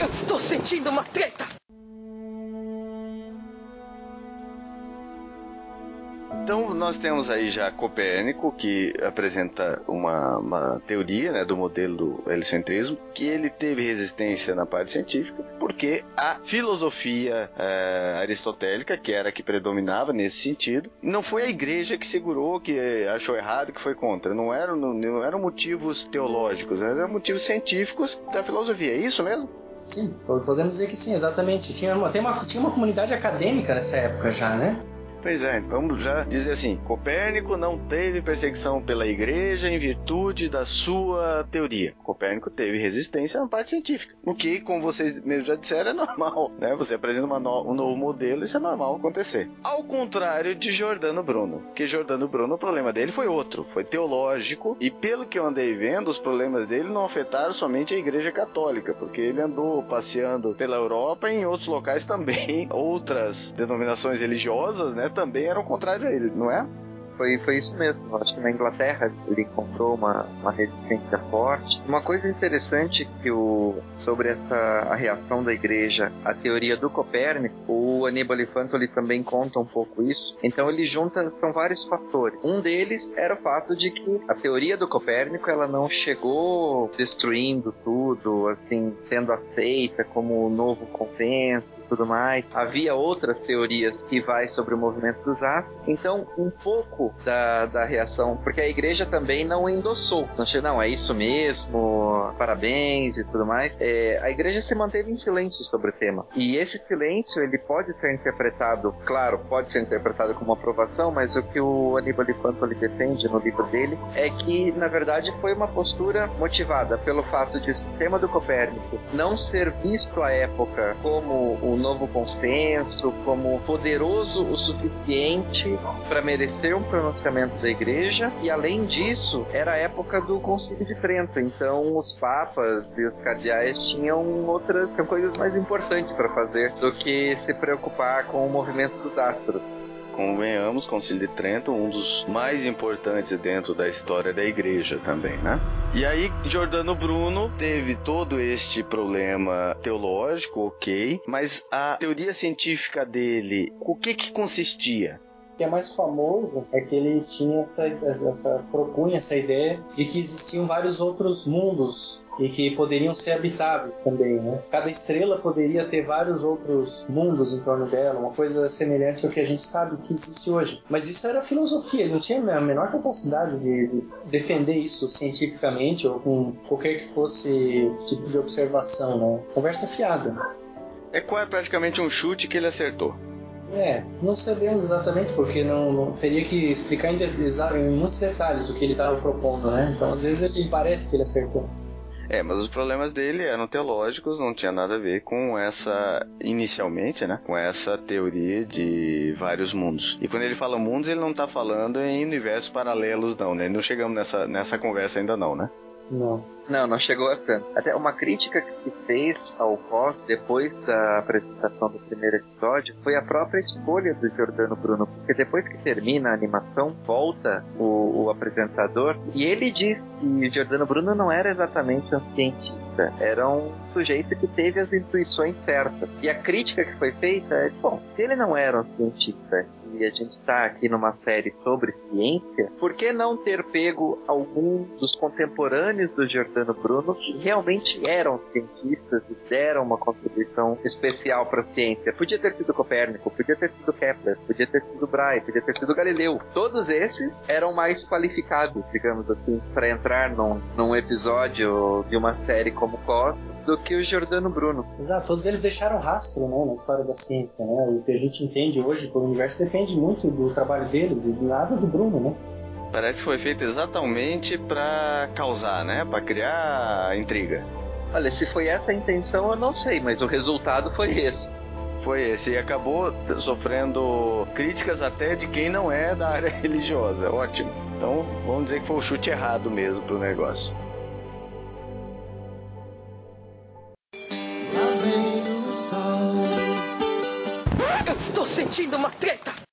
Eu estou sentindo uma treta! Então nós temos aí já Copérnico, que apresenta uma, uma teoria né, do modelo do heliocentrismo, que ele teve resistência na parte científica, porque a filosofia eh, aristotélica, que era a que predominava nesse sentido, não foi a igreja que segurou, que eh, achou errado, que foi contra. Não eram, não, eram motivos teológicos, mas eram motivos científicos da filosofia. É isso mesmo? Sim, podemos dizer que sim, exatamente. Tinha tem uma, tinha uma comunidade acadêmica nessa época já, né? Pois é, vamos já dizer assim: Copérnico não teve perseguição pela igreja em virtude da sua teoria. Copérnico teve resistência na parte científica. O que, como vocês mesmos já disseram, é normal, né? Você apresenta no- um novo modelo, isso é normal acontecer. Ao contrário de Giordano Bruno, que Giordano Bruno, o problema dele foi outro, foi teológico, e pelo que eu andei vendo, os problemas dele não afetaram somente a igreja católica, porque ele andou passeando pela Europa e em outros locais também, outras denominações religiosas, né, também eram contrárias a ele, não é? Foi, foi isso mesmo. Acho que na Inglaterra ele encontrou uma, uma resistência forte. Uma coisa interessante que o, sobre essa a reação da igreja à teoria do Copérnico, o Aníbal Fantoli também conta um pouco isso. Então ele junta, são vários fatores. Um deles era o fato de que a teoria do Copérnico ela não chegou destruindo tudo, assim, sendo aceita como o novo consenso e tudo mais. Havia outras teorias que vai sobre o movimento dos astros. Então, um pouco da, da reação, porque a igreja também não endossou. Não, che- não, é isso mesmo, parabéns e tudo mais. É, a igreja se manteve em silêncio sobre o tema. E esse silêncio, ele pode ser interpretado, claro, pode ser interpretado como aprovação, mas o que o Aníbal de Fantoli defende no livro dele é que, na verdade, foi uma postura motivada pelo fato de o sistema do Copérnico não ser visto à época como o novo consenso, como poderoso o suficiente para merecer um pronunciamento da igreja, e além disso, era a época do Concílio de Trento, então os papas e os cardeais tinham outras tinham coisas mais importantes para fazer do que se preocupar com o movimento dos astros. Convenhamos, Concílio de Trento, um dos mais importantes dentro da história da igreja também, né? E aí, Giordano Bruno teve todo este problema teológico, ok, mas a teoria científica dele, o que que consistia? Que é mais famoso é que ele tinha essa, essa propunha essa ideia de que existiam vários outros mundos e que poderiam ser habitáveis também, né? Cada estrela poderia ter vários outros mundos em torno dela, uma coisa semelhante ao que a gente sabe que existe hoje. Mas isso era filosofia, ele não tinha a menor capacidade de, de defender isso cientificamente ou com qualquer que fosse tipo de observação, né? Conversa fiada. É quase praticamente um chute que ele acertou. É, não sabemos exatamente porque não, não- teria que explicar em, em muitos detalhes o que ele estava propondo, né? Então às vezes ele parece que ele acertou. É, mas os problemas dele eram teológicos, não tinha nada a ver com essa, inicialmente, né? Com essa teoria de vários mundos. E quando ele fala mundos, ele não tá falando em universos paralelos, não, né? Não chegamos nessa, nessa conversa ainda, não, né? Não. Não, não chegou a tanto. Até uma crítica que se fez ao COS depois da apresentação do primeiro episódio foi a própria escolha do Giordano Bruno. Porque depois que termina a animação, volta o, o apresentador e ele diz que o Giordano Bruno não era exatamente um cientista. Era um sujeito que teve as intuições certas. E a crítica que foi feita é: bom, se ele não era um cientista e a gente está aqui numa série sobre ciência, por que não ter pego algum dos contemporâneos do Giordano Bruno que realmente eram cientistas e deram uma contribuição especial para a ciência? Podia ter sido Copérnico, podia ter sido Kepler, podia ter sido Brahe, podia ter sido Galileu. Todos esses eram mais qualificados, digamos assim, para entrar num, num episódio de uma série como Cosmos do que o Giordano Bruno. Exato, todos eles deixaram rastro né, na história da ciência, né? O que a gente entende hoje por universo depende muito do trabalho deles e nada do Bruno, né? Parece que foi feito exatamente pra causar, né? Pra criar intriga. Olha, se foi essa a intenção, eu não sei, mas o resultado foi esse. Foi esse. E acabou sofrendo críticas até de quem não é da área religiosa. Ótimo. Então, vamos dizer que foi o chute errado mesmo pro negócio. Eu estou sentindo uma treta!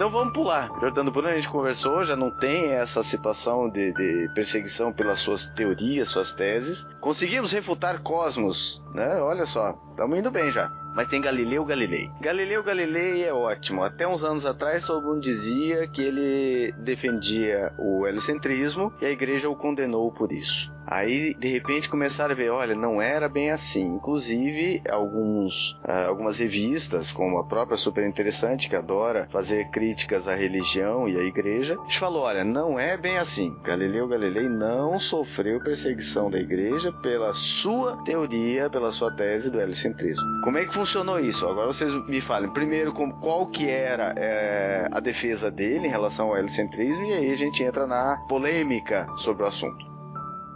Então vamos pular. Jordano Bruno a gente conversou, já não tem essa situação de, de perseguição pelas suas teorias, suas teses. Conseguimos refutar Cosmos, né? Olha só, estamos indo bem já. Mas tem Galileu Galilei. Galileu Galilei é ótimo. Até uns anos atrás todo mundo dizia que ele defendia o heliocentrismo e a igreja o condenou por isso. Aí, de repente, começaram a ver, olha, não era bem assim. Inclusive, alguns, ah, algumas revistas, como a própria Super Interessante, que adora fazer críticas à religião e à igreja, falou, olha, não é bem assim. Galileu Galilei não sofreu perseguição da igreja pela sua teoria, pela sua tese do heliocentrismo. Como é que funcionou isso? Agora vocês me falem, primeiro, qual que era eh, a defesa dele em relação ao helicentrismo, e aí a gente entra na polêmica sobre o assunto.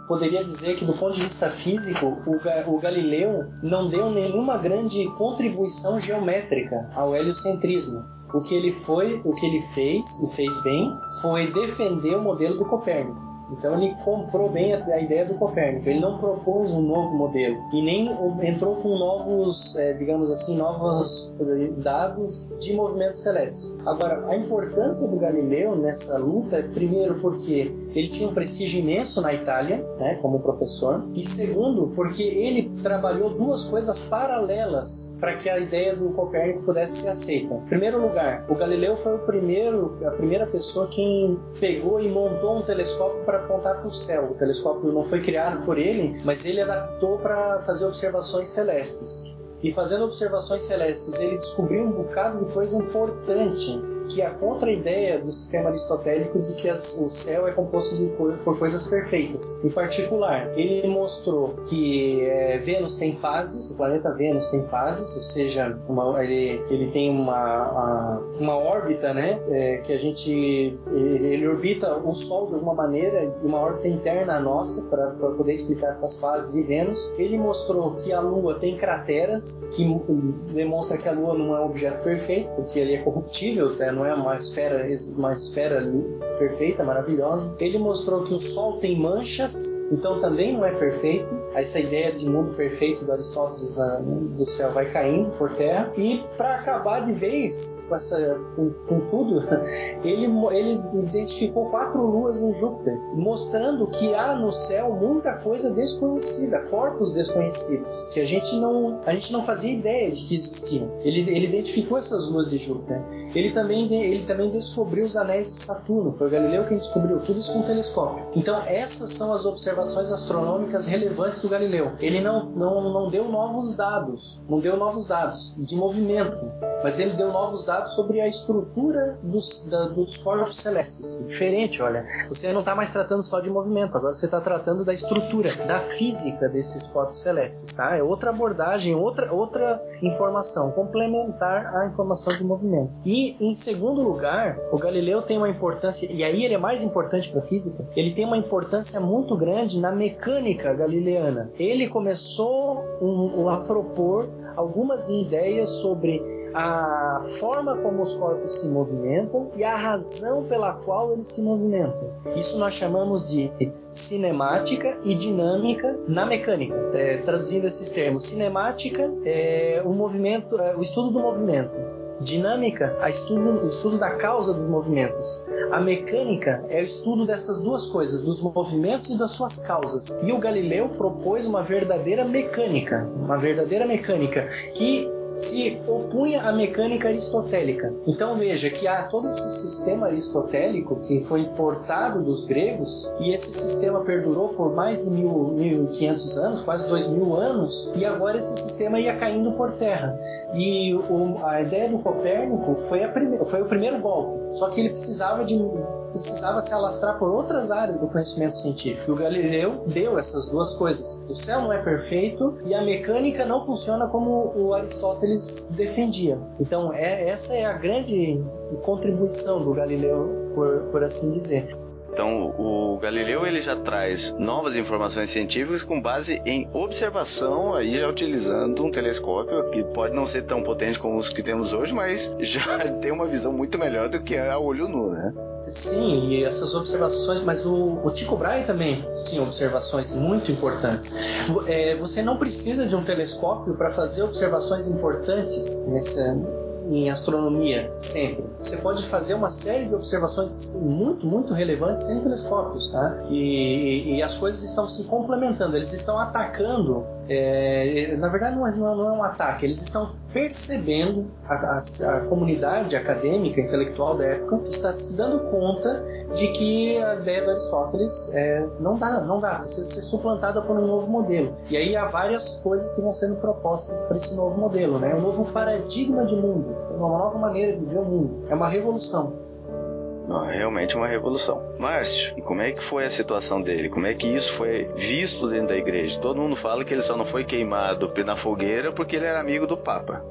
Poderia dizer que, do ponto de vista físico, o, Ga- o Galileu não deu nenhuma grande contribuição geométrica ao heliocentrismo. O que ele foi, o que ele fez e fez bem, foi defender o modelo do Copérnico. Então ele comprou bem a, a ideia do Copérnico. Ele não propôs um novo modelo e nem entrou com novos, eh, digamos assim, novos eh, dados de movimentos celestes. Agora, a importância do Galileu nessa luta é primeiro porque ele tinha um prestígio imenso na Itália, né, como professor, e segundo porque ele trabalhou duas coisas paralelas para que a ideia do Copérnico pudesse ser aceita. Em primeiro lugar, o Galileu foi o primeiro, a primeira pessoa quem pegou e montou um telescópio para apontar para o céu. O telescópio não foi criado por ele, mas ele adaptou para fazer observações celestes. E fazendo observações celestes, ele descobriu um bocado de coisa importante, que é a ideia do sistema aristotélico de que as- o céu é composto de co- por coisas perfeitas. Em particular, ele mostrou que é, Vênus tem fases, o planeta Vênus tem fases, ou seja, uma- ele, ele tem uma, a- uma órbita, né, é, que a gente ele, ele orbita o Sol de alguma maneira, uma órbita interna à nossa, para poder explicar essas fases de Vênus. Ele mostrou que a Lua tem crateras, que demonstra que a Lua não é um objeto perfeito, porque ele é corruptível, tá? não é uma esfera, uma esfera perfeita, maravilhosa. Ele mostrou que o Sol tem manchas, então também não é perfeito. Essa ideia de mundo perfeito do Aristóteles na, do céu vai caindo por terra. E para acabar de vez com, essa, com, com tudo, ele, ele identificou quatro luas em Júpiter, mostrando que há no céu muita coisa desconhecida, corpos desconhecidos, que a gente não, a gente não fazia ideia de que existiam. Ele, ele identificou essas luas de Júpiter. Ele também, ele também descobriu os anéis de Saturno. Foi o Galileu quem descobriu tudo isso com telescópio. Então, essas são as observações astronômicas relevantes do Galileu. Ele não, não, não deu novos dados, não deu novos dados de movimento, mas ele deu novos dados sobre a estrutura dos, da, dos corpos celestes. Diferente, olha. Você não está mais tratando só de movimento, agora você está tratando da estrutura, da física desses corpos celestes, tá? É outra abordagem, outra, outra informação, complementar à informação de movimento. E, em segundo lugar, o Galileu tem uma importância, e aí ele é mais importante para a física, ele tem uma importância muito grande na mecânica galileana. Ele começou um, a propor algumas ideias sobre a forma como os corpos se movimentam e a razão pela qual eles se movimentam. Isso nós chamamos de cinemática e dinâmica na mecânica. É, traduzindo esses termos, cinemática é o movimento, é o estudo do movimento. Dinâmica, a estudo, o estudo da causa dos movimentos. A mecânica é o estudo dessas duas coisas, dos movimentos e das suas causas. E o Galileu propôs uma verdadeira mecânica, uma verdadeira mecânica que se opunha à mecânica aristotélica. Então veja que há todo esse sistema aristotélico que foi importado dos gregos e esse sistema perdurou por mais de mil, 1500 anos, quase dois mil anos, e agora esse sistema ia caindo por terra. E o, a ideia do Copérnico foi, prime, foi o primeiro golpe, só que ele precisava de precisava se alastrar por outras áreas do conhecimento científico. E o Galileu deu essas duas coisas. O céu não é perfeito e a mecânica não funciona como o Aristóteles defendia. Então, é, essa é a grande contribuição do Galileu, por, por assim dizer. Então, o Galileu ele já traz novas informações científicas com base em observação, aí já utilizando um telescópio que pode não ser tão potente como os que temos hoje, mas já tem uma visão muito melhor do que é a olho nu, né? Sim, e essas observações, mas o, o Tycho Brahe também tinha observações muito importantes. É, você não precisa de um telescópio para fazer observações importantes nesse, em astronomia, sempre. Você pode fazer uma série de observações muito, muito relevantes sem telescópios, tá? E, e, e as coisas estão se complementando, eles estão atacando é, na verdade, não é, não é, um ataque, eles estão percebendo, a, a, a, comunidade acadêmica, intelectual da época, está se dando conta de que a ideia do Aristóteles é, não dá, não dá, precisa ser suplantada por um novo modelo. E aí há várias coisas que vão sendo propostas para esse novo modelo, né? um novo paradigma de mundo, uma nova maneira de ver o mundo. É uma revolução. Realmente uma revolução. Márcio, e como é que foi a situação dele? Como é que isso foi visto dentro da igreja? Todo mundo fala que ele só não foi queimado na fogueira porque ele era amigo do Papa.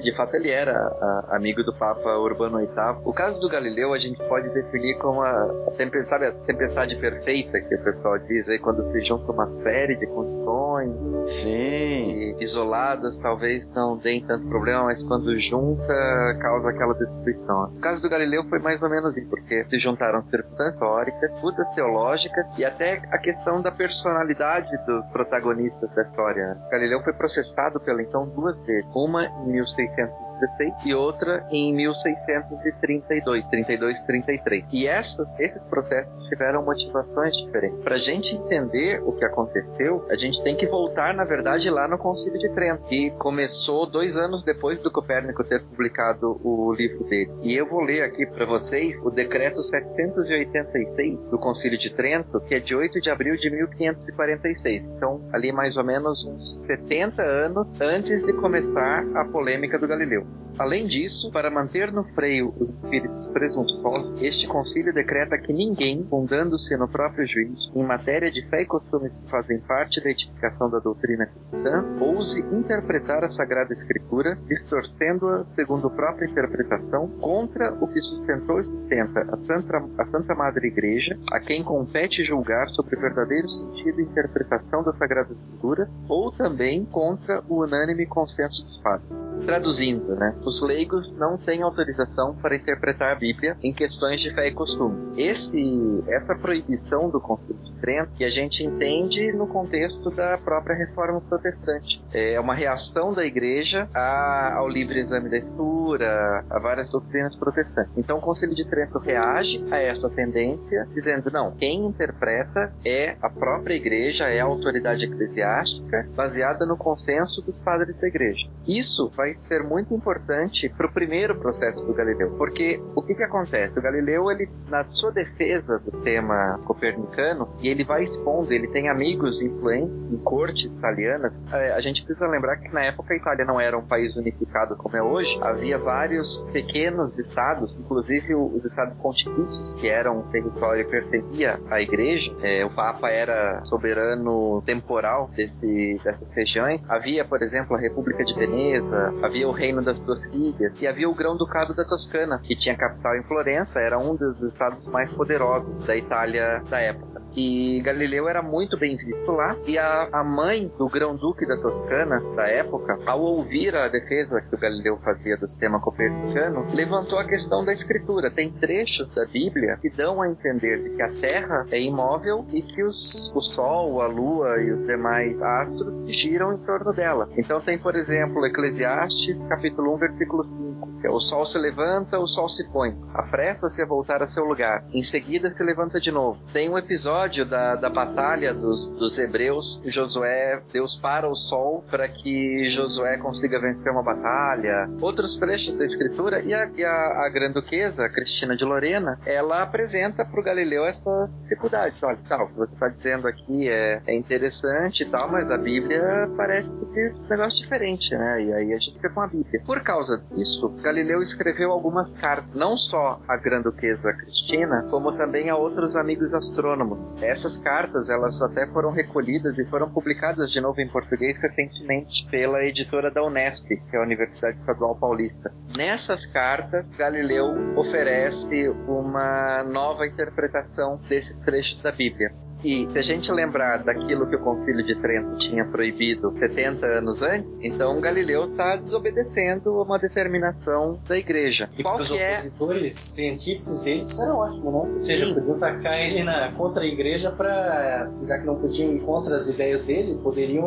De fato, ele era a, amigo do Papa Urbano VIII. O caso do Galileu a gente pode definir como a, a tempestade, a tempestade perfeita que o pessoal diz aí, quando se junta uma série de condições. Sim. isoladas talvez não deem tanto problema, mas quando junta, causa aquela destruição. O caso do Galileu foi mais ou menos isso, porque se juntaram circunstâncias históricas, putas teológicas e até a questão da personalidade dos protagonistas da história. Galileu foi processado pela então duas vezes. Uma em 1600 1616 e outra em 1632, 32, 33. E essas, esses processos tiveram motivações diferentes. Para a gente entender o que aconteceu, a gente tem que voltar, na verdade, lá no Concílio de Trento, que começou dois anos depois do Copérnico ter publicado o livro dele. E eu vou ler aqui para vocês o decreto 786 do Concílio de Trento, que é de 8 de abril de 1546. Então, ali mais ou menos uns 70 anos antes de começar a polêmica do Galileu. Além disso, para manter no freio os espíritos presunçosos, este concílio decreta que ninguém, fundando-se no próprio juízo, em matéria de fé e costumes que fazem parte da edificação da doutrina cristã, ouse interpretar a Sagrada Escritura, distorcendo-a segundo própria interpretação, contra o que sustentou e sustenta a Santa, a Santa Madre Igreja, a quem compete julgar sobre o verdadeiro sentido e interpretação da Sagrada Escritura, ou também contra o unânime consenso dos padres. Traduzindo, né? Os leigos não têm autorização para interpretar a Bíblia em questões de fé e costume. Esse, essa proibição do Concílio de Trento, que a gente entende no contexto da própria Reforma Protestante, é uma reação da Igreja a- ao livre exame da Escritura, a várias doutrinas protestantes. Então, o Concílio de Trento reage a essa tendência, dizendo não, quem interpreta é a própria Igreja, é a autoridade eclesiástica, baseada no consenso dos padres da Igreja. Isso vai ser muito importante para o primeiro processo do Galileu, porque o que, que acontece? O Galileu, ele, na sua defesa do tema copernicano, e ele vai expondo, ele tem amigos influentes em cortes italianas, eh, a gente precisa lembrar que na época a Itália não era um país unificado como é hoje, havia vários pequenos estados, inclusive os estados pontifícios, que eram um território que pertencia à igreja, Eh, o Papa era soberano temporal desse, dessas regiões. Havia, por exemplo, a República de Veneza, havia o Reino das Tosquilhas e havia o Grão-Ducado da Toscana, que tinha capital em Florença, era um dos estados mais poderosos da Itália da época. E Galileu era muito bem visto lá, e a, a mãe do Grão-Duque da Toscana, da época, ao ouvir a defesa que o Galileu fazia do sistema copernicano, levantou a questão da escritura. Tem trechos da Bíblia que dão a entender de que a Terra é imóvel e que os, o Sol, a Lua e os demais astros giram em torno dela. Então tem, por exemplo, Eclesiastes, capítulo 1, versículo 5, que é o Sol se levanta, o Sol se põe. Apressa-se a voltar a seu lugar. Em seguida se levanta de novo. Tem um episódio da, da batalha dos, dos hebreus. Josué, Deus para o Sol para que Josué consiga vencer uma batalha. Outros trechos da escritura. E a, e a, a granduquesa, Cristina de Lorena, ela apresenta para o Galileu essa dificuldade. Olha, tal, o que você está dizendo aqui é, é interessante e tal, mas a Bíblia parece que diz um negócio diferente, né? E aí a gente fica com a Bíblia. Por causa disso, Galileu escreveu algumas cartas, não só à granduquesa Cristina, como também a outros amigos astrônomos. Essas cartas, elas até foram recolhidas e foram publicadas de novo em português recentemente pela editora da Unesp, que é a Universidade Estadual Paulista. Nessas cartas, Galileu oferece uma nova interpretação desses trechos da Bíblia. E se a gente lembrar daquilo que o Concílio de Trento tinha proibido 70 anos antes, então Galileu está desobedecendo uma determinação da Igreja. E Qual os que é opositores científicos deles era ótimo, né? Ou seja, Sim. podiam tacar ele na, contra a igreja para, já que não podiam ir contra as ideias dele, poderiam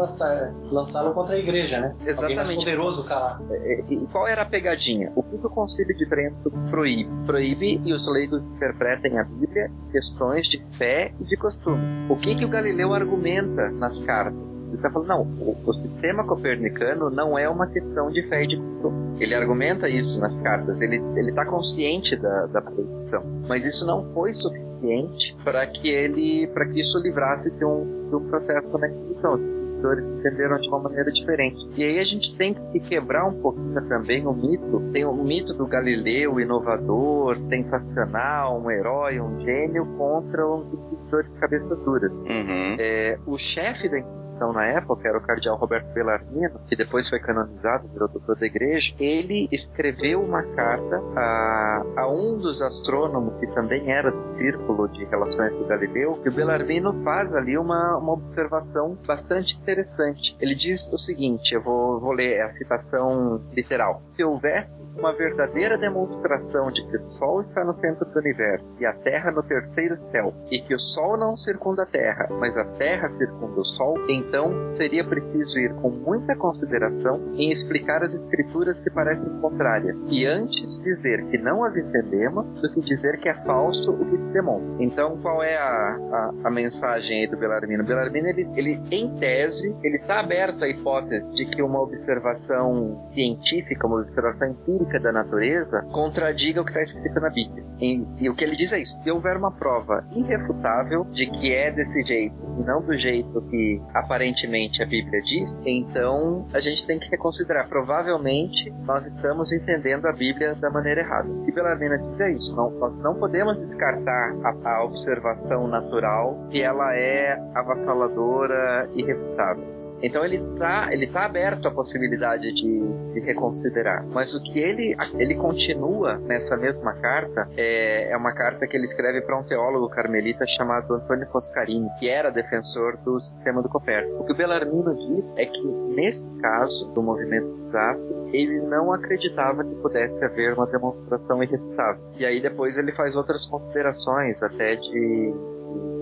lançá-lo contra a igreja, né? Alguém mais Exatamente. poderoso calar. E qual era a pegadinha? O que o Concílio de Trento proíbe? Proíbe e os leigos interpretem a Bíblia em questões de fé e de costume. O que que o Galileu argumenta nas cartas? Ele está falando, não, o, o sistema copernicano não é uma questão de fé e de costume. Ele argumenta isso nas cartas, ele está consciente da, da proibição. Mas isso não foi suficiente para que ele, para que isso livrasse de um, de um processo na Inquisição. Os escritores entenderam de uma maneira diferente. E aí a gente tem que quebrar um pouquinho também o mito. Tem o mito do Galileu, inovador, sensacional, um herói, um gênio, contra os escritores de cabeça duras. Uhum. É, o chefe da Inquisição na época era o cardeal Roberto Bellarmino, que depois foi canonizado, virou doutor da igreja. Ele escreveu uma carta a, a um dos astrônomos, que também era do círculo de relações do Galileu, e o Bellarmino faz ali uma, uma observação bastante interessante. Ele diz o seguinte, eu vou, vou ler a citação literal. Se houvesse uma verdadeira demonstração de que o Sol está no centro do universo e a Terra no terceiro céu, e que o Sol não circunda a Terra, mas a Terra circunda o Sol, então seria preciso ir com muita consideração em explicar as escrituras que parecem contrárias, e antes dizer que não as entendemos do que dizer que é falso o que se demonstra. Então, qual é a, a, a mensagem aí do Bellarmino? O Bellarmino, ele, ele, em tese, ele está aberto à hipótese de que uma observação científica, uma observação empírica da natureza, contradiga o que está escrito na Bíblia. E, e o que ele diz é isso: se houver uma prova irrefutável de que é desse jeito e não do jeito que aparentemente a Bíblia diz, então a gente tem que reconsiderar. Provavelmente nós estamos entendendo a Bíblia da maneira errada. E Bellarmina diz é isso: não, nós não podemos descartar a, a observação natural que ela é avassaladora e irrefutável. Então ele tá, ele tá aberto à possibilidade de, de reconsiderar. Mas o que ele, ele continua nessa mesma carta é, é uma carta que ele escreve para um teólogo carmelita chamado Antônio Foscarini, que era defensor do sistema do Copérnico. O que o Bellarmino diz é que nesse caso do movimento dos astros, ele não acreditava que pudesse haver uma demonstração irrefutável. E aí depois ele faz outras considerações, até de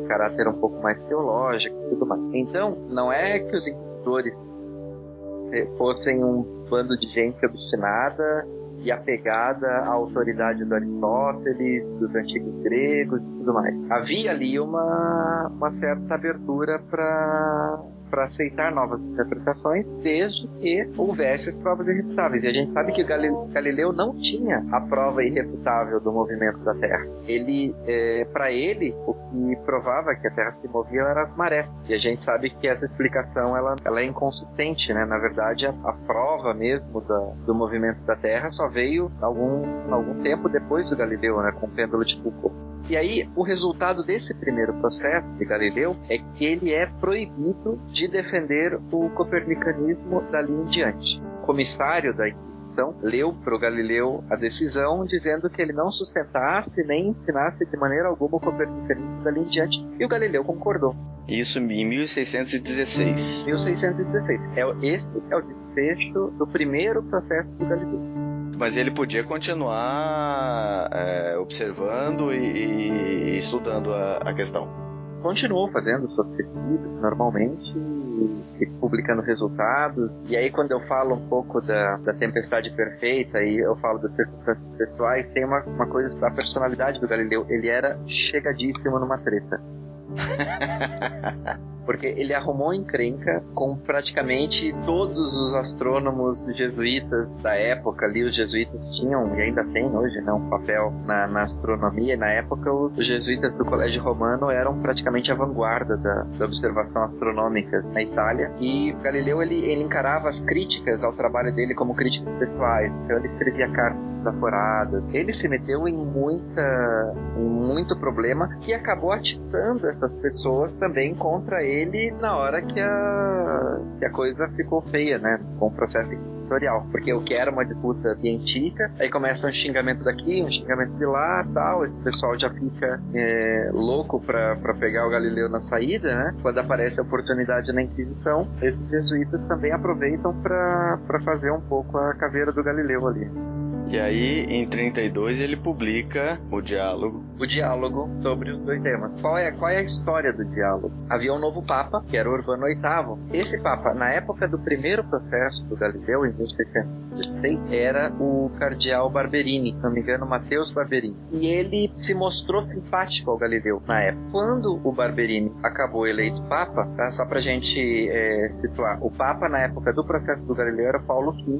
caráter um pouco mais teológico e tudo mais. Então, não é que os fossem um bando de gente obstinada e apegada à autoridade do Aristóteles, dos antigos gregos e tudo mais. Havia ali uma, uma certa abertura para para aceitar novas interpretações, desde que houvesse as provas irrefutáveis. E a gente sabe que Galileu não tinha a prova irrefutável do movimento da Terra. Ele, para ele, o que provava que a Terra se movia eram as marés. E a gente sabe que essa explicação ela, ela é inconsistente, né? Na verdade, a, a prova mesmo da, do movimento da Terra só veio algum, algum tempo depois do Galileu, né? Com o pêndulo de Foucault. E aí, o resultado desse primeiro processo de Galileu é que ele é proibido de defender o copernicanismo dali em diante. O comissário da Inquisição leu para o Galileu a decisão dizendo que ele não sustentasse nem ensinasse de maneira alguma o copernicanismo dali em diante. E o Galileu concordou. Isso em 1616. 1616. É, esse é o desfecho do primeiro processo do Galileu. Mas ele podia continuar é, observando e, e estudando a, a questão. continuou fazendo suas pesquisas normalmente e, publicando resultados. E aí, quando eu falo um pouco da, da tempestade perfeita e eu falo das circunstâncias pessoais, tem uma, uma coisa da personalidade do Galileu. Ele era chegadíssimo numa treta. Porque ele arrumou encrenca com praticamente todos os astrônomos jesuítas da época ali. Os jesuítas tinham, e ainda tem hoje, né, um papel na, na astronomia. Na época, os jesuítas do Colégio Romano eram praticamente a vanguarda da, da observação astronômica na Itália. E Galileu ele, ele encarava as críticas ao trabalho dele como críticas pessoais. Então ele escrevia cartas desaforadas. Ele se meteu em muita, em muito problema e acabou atiçando essas pessoas também contra ele na hora que a, que a coisa ficou feia, né? Com o processo inquisitorial. Porque o que era uma disputa científica, aí começa um xingamento daqui, um xingamento de lá tal. Esse pessoal já fica é, louco pra, pra pegar o Galileu na saída, né? Quando aparece a oportunidade na Inquisição, esses jesuítas também aproveitam pra, pra fazer um pouco a caveira do Galileu ali. E aí, em 32, ele publica o diálogo. O diálogo sobre os dois temas. Qual é, qual é a história do diálogo? Havia um novo Papa, que era Urbano VIII. Esse Papa, na época do primeiro processo do Galileu, em 1616, era o cardeal Barberini, se não me engano, Mateus Barberini. E ele se mostrou simpático ao Galileu na época. Quando o Barberini acabou eleito Papa, tá? só pra gente é, situar, o Papa na época do processo do Galileu era Paulo V,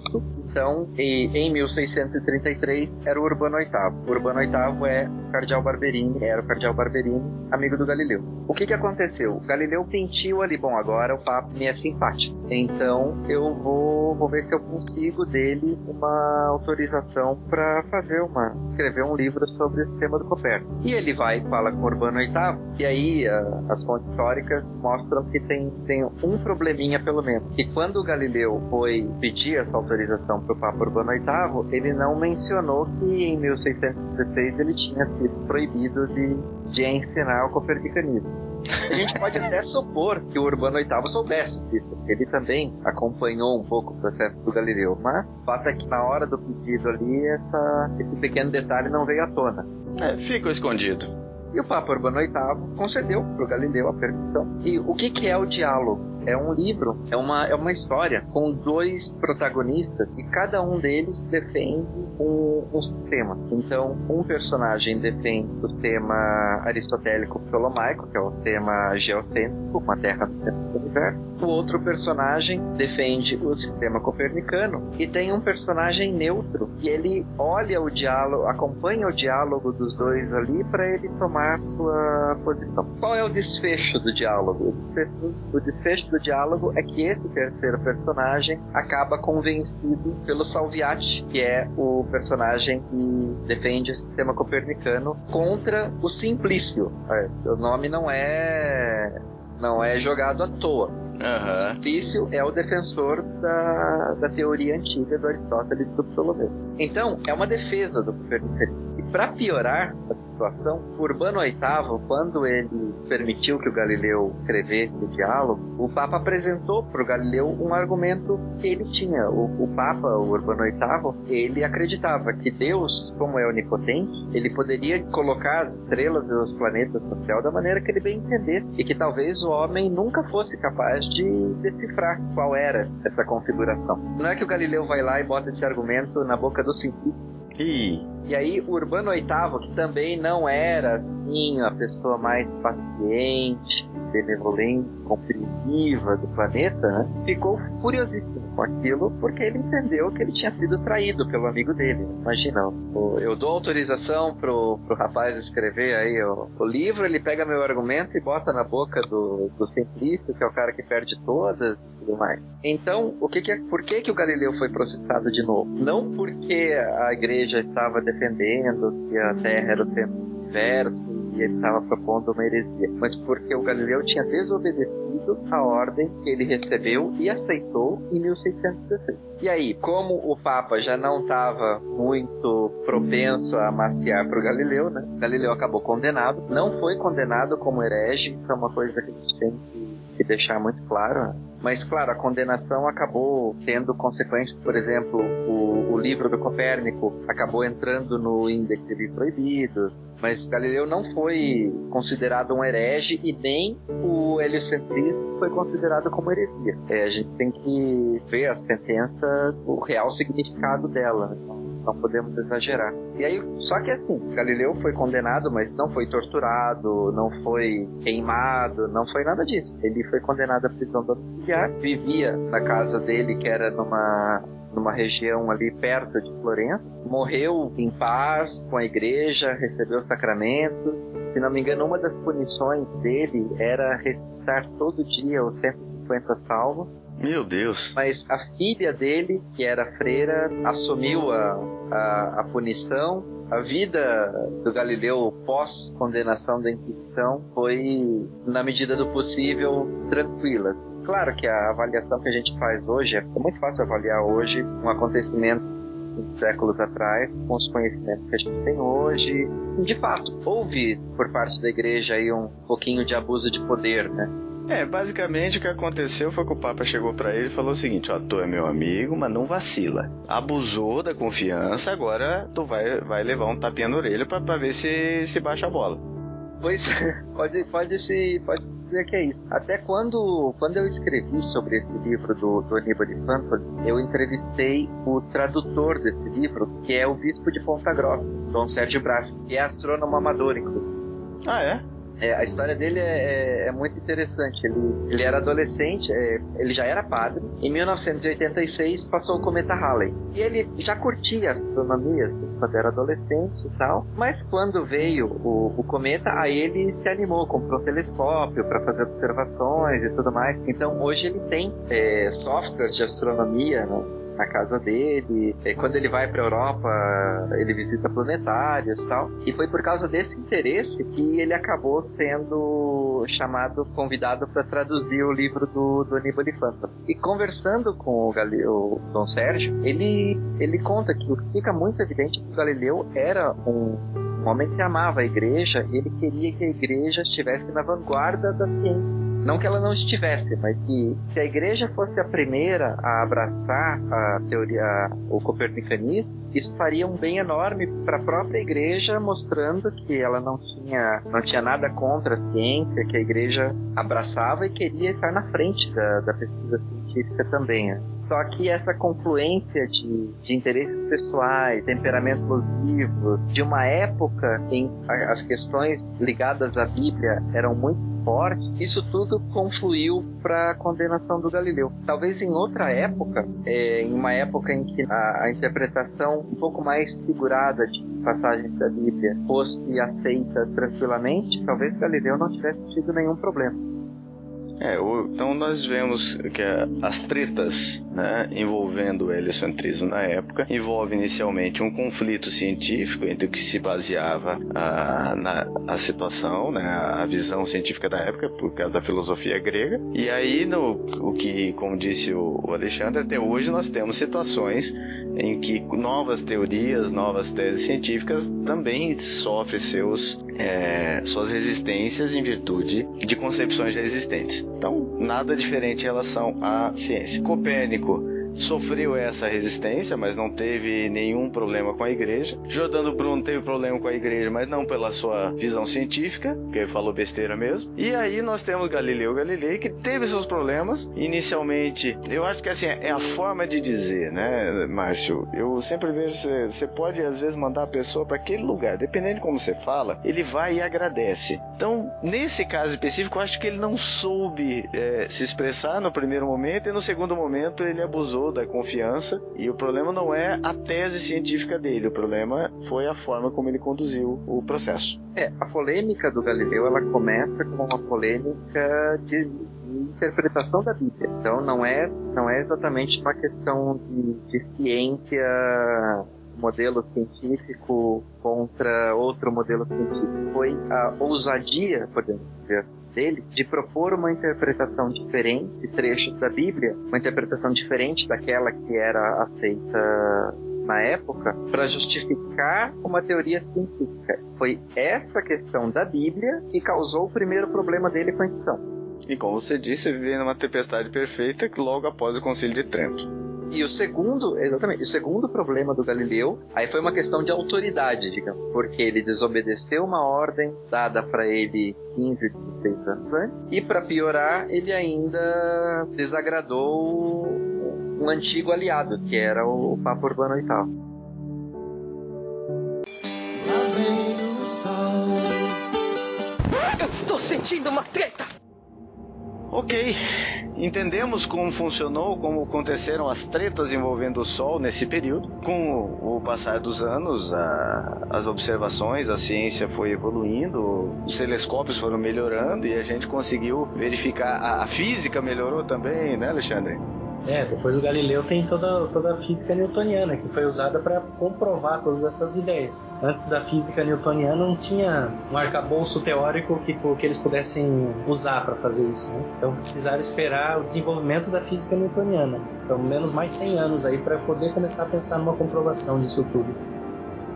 então em 1616 1933 era o Urbano VIII. O Urbano VIII é o Cardeal Barberini, era o Cardeal Barberini, amigo do Galileu. O que que aconteceu? O Galileu sentiu ali, bom, agora o Papa me é simpático. Então eu vou, vou ver se eu consigo dele uma autorização para fazer uma, escrever um livro sobre o sistema do Copérnico. E ele vai e fala com o Urbano VIII, e aí a, as fontes históricas mostram que tem, tem um probleminha pelo menos. Que quando o Galileu foi pedir essa autorização pro Papa Urbano VIII, ele não mencionou que em 1616 ele tinha sido proibido de, de ensinar o copernicanismo. A gente pode até supor que o Urbano VIII soubesse disso, ele também acompanhou um pouco o processo do Galileu, mas o fato é que na hora do pedido ali, essa, esse pequeno detalhe não veio à tona. É, fica escondido. E o Papa Urbano VIII concedeu para o Galileu a permissão. E o que, que é o diálogo? É um livro, é uma, é uma história com dois protagonistas e cada um deles defende um, um sistema. Então, um personagem defende o sistema aristotélico ptolomaico, que é o sistema geocêntrico, uma Terra no centro do universo. O outro personagem defende o sistema copernicano e tem um personagem neutro e ele olha o diálogo, acompanha o diálogo dos dois ali para ele tomar sua posição. Qual é o desfecho do diálogo? O desfecho, o desfecho do diálogo é que esse terceiro personagem acaba convencido pelo Salviati, que é o personagem que defende o sistema copernicano contra o Simplício. É, o nome não é não é jogado à toa. Simplício é o defensor da, da teoria antiga do Aristóteles do Ptolomeu. Então, é uma defesa do copernicanismo. E para piorar a situação, Urbano VIII, quando ele permitiu que o Galileu escrevesse o diálogo, o Papa apresentou para o Galileu um argumento que ele tinha. O, o Papa, o Urbano VIII, ele acreditava que Deus, como é onipotente, ele poderia colocar as estrelas e os planetas no céu da maneira que ele bem entendesse e que talvez o homem nunca fosse capaz de decifrar qual era essa configuração. Não é que o Galileu vai lá e bota esse argumento na boca do cientista. Ih, E aí, o Urbano VIII, que também não era, assim, a pessoa mais paciente, benevolente, compreensiva do planeta, né? ficou furiosíssimo com aquilo, porque ele entendeu que ele tinha sido traído pelo amigo dele. Imagina, eu dou autorização pro, pro rapaz escrever aí o, o livro, ele pega meu argumento e bota na boca do, do simplista, que é o cara que perde todas e tudo mais. Então, o que que é, por que que o Galileu foi processado de novo? Não porque a igreja estava defendendo que a Terra era o centro do universo e ele estava propondo uma heresia, mas porque o Galileu tinha desobedecido a ordem que ele recebeu e aceitou em 1616. E aí, como o Papa já não estava muito propenso a maciar para o Galileu, né? Galileu acabou condenado, não foi condenado como herege, isso é uma coisa que a gente tem que que deixar muito claro. né? Mas, claro, a condenação acabou tendo consequências. Por exemplo, o, o livro do Copérnico acabou entrando no índice de proibidos. Mas Galileu não foi considerado um herege e nem o heliocentrismo foi considerado como heresia. É, a gente tem que ver a sentença, o real significado dela. né? Não- podemos exagerar. E aí, só que assim, Galileu foi condenado, mas não foi torturado, não foi queimado, não foi nada disso. Ele foi condenado à prisão domiciliar, vivia na casa dele, que era numa numa região ali perto de Florença, morreu em paz com a igreja, recebeu sacramentos. Se não me engano, uma das punições dele era recitar todo dia os 150 salmos meu Deus. mas a filha dele, que era freira, assumiu a, a, a punição. A vida do Galileu pós-condenação da Inquisição foi, na medida do possível, tranquila. Claro que a avaliação que a gente faz hoje é muito fácil avaliar hoje um acontecimento séculos atrás, com os conhecimentos que a gente tem hoje. De fato, houve por parte da igreja aí um pouquinho de abuso de poder, né? É, basicamente o que aconteceu foi que o Papa chegou pra ele e falou o seguinte: ó, tu é meu amigo, mas não vacila. Abusou da confiança, agora tu vai, vai levar um tapinha na orelha pra, pra ver se, se baixa a bola. Pois pode, pode, se, pode dizer que é isso. Até quando, quando eu escrevi sobre esse livro do, do Aníbal de Frankfurt, eu entrevistei o tradutor desse livro, que é o bispo de Ponta Grossa, Dom Sérgio Brás, que é astrônomo amador, inclusive. Ah, é? É, a história dele é, é- é muito interessante. Ele, ele era adolescente, é, ele já era padre. Em 1986 passou o cometa Halley. E ele já curtia astronomia assim, quando era adolescente e tal. Mas quando veio o, o cometa, aí ele se animou, comprou um telescópio para fazer observações e tudo mais. Então hoje ele tem é, softwares de astronomia né, na casa dele. É, quando ele vai para Europa, ele visita planetários e tal. E foi por causa desse interesse que ele acabou sendo chamado, convidado para traduzir o livro do, do Aníbal de Fanta. E conversando com o, Galileu, o Dom Sérgio, ele, ele conta que fica muito evidente que o Galileu era um, um homem que amava a igreja e ele queria que a igreja estivesse na vanguarda da ciência. Não que ela não estivesse, mas que se a igreja fosse a primeira a abraçar a teoria, o copernicanismo, isso faria um bem enorme para a própria igreja, mostrando que ela não tinha, não tinha nada contra a ciência, que a igreja abraçava e queria estar na frente da, da pesquisa científica também. né? Só que essa confluência de, de interesses pessoais, temperamentos vivos, de uma época em a- as questões ligadas à Bíblia eram muito fortes, isso tudo confluiu para a condenação do Galileu. Talvez em outra época, é, em uma época em que a, a interpretação um pouco mais segurada de passagens da Bíblia fosse aceita tranquilamente, talvez Galileu não tivesse tido nenhum problema. É, então nós vemos que as tretas né, envolvendo o heliocentrismo na época envolve inicialmente um conflito científico entre o que se baseava a, na a situação, né, a visão científica da época por causa da filosofia grega. E aí, no, o que, como disse o Alexandre, até hoje nós temos situações em que novas teorias, novas teses científicas também sofrem seus, é, suas resistências em virtude de concepções já existentes. Então, nada diferente em relação à ciência. Copérnico sofreu essa resistência, mas não teve nenhum problema com a igreja. Jordano Bruno teve problema com a igreja, mas não pela sua visão científica, porque ele falou besteira mesmo. E aí nós temos Galileu Galilei, que teve seus problemas. Inicialmente, eu acho que assim, é a forma de dizer, né, Márcio? Eu sempre vejo, você, você pode às vezes mandar a pessoa para aquele lugar, dependendo de como você fala, ele vai e agradece. Então, nesse caso específico, eu acho que ele não soube é, se expressar no primeiro momento e no segundo momento ele abusou da confiança. E o problema não é a tese científica dele, o problema foi a forma como ele conduziu o processo. É, a polêmica do Galileu ela começa como uma polêmica de, interpretação da Bíblia. Então não é, não é exatamente uma questão de, de ciência, modelo científico contra outro modelo científico. Foi a ousadia, podemos dizer, dele de propor uma interpretação diferente de trechos da Bíblia, uma interpretação diferente daquela que era aceita na época para justificar uma teoria científica. Foi essa questão da Bíblia que causou o primeiro problema dele com a questão. E como você disse, vive numa tempestade perfeita logo após o Concílio de Trento. E o segundo, exatamente, o segundo problema do Galileu, aí foi uma questão de autoridade, digamos, porque ele desobedeceu uma ordem dada para ele 15, 16 anos antes, e para piorar, ele ainda desagradou um antigo aliado, que era o Papa Urbano VIII. Eu estou sentindo uma treta! Ok, entendemos como funcionou, como aconteceram as tretas envolvendo o Sol nesse período. Com o, passar dos anos, a- as observações, a ciência foi evoluindo, os telescópios foram melhorando e a gente conseguiu verificar. A, a física melhorou também, né, Alexandre? É, depois o Galileu tem toda, toda a física newtoniana, que foi usada para comprovar todas essas ideias. Antes da física newtoniana não tinha um arcabouço teórico que, que eles pudessem usar para fazer isso. Né? Então precisaram esperar o desenvolvimento da física newtoniana. Então, menos mais 100 anos aí para poder começar a pensar numa comprovação disso tudo.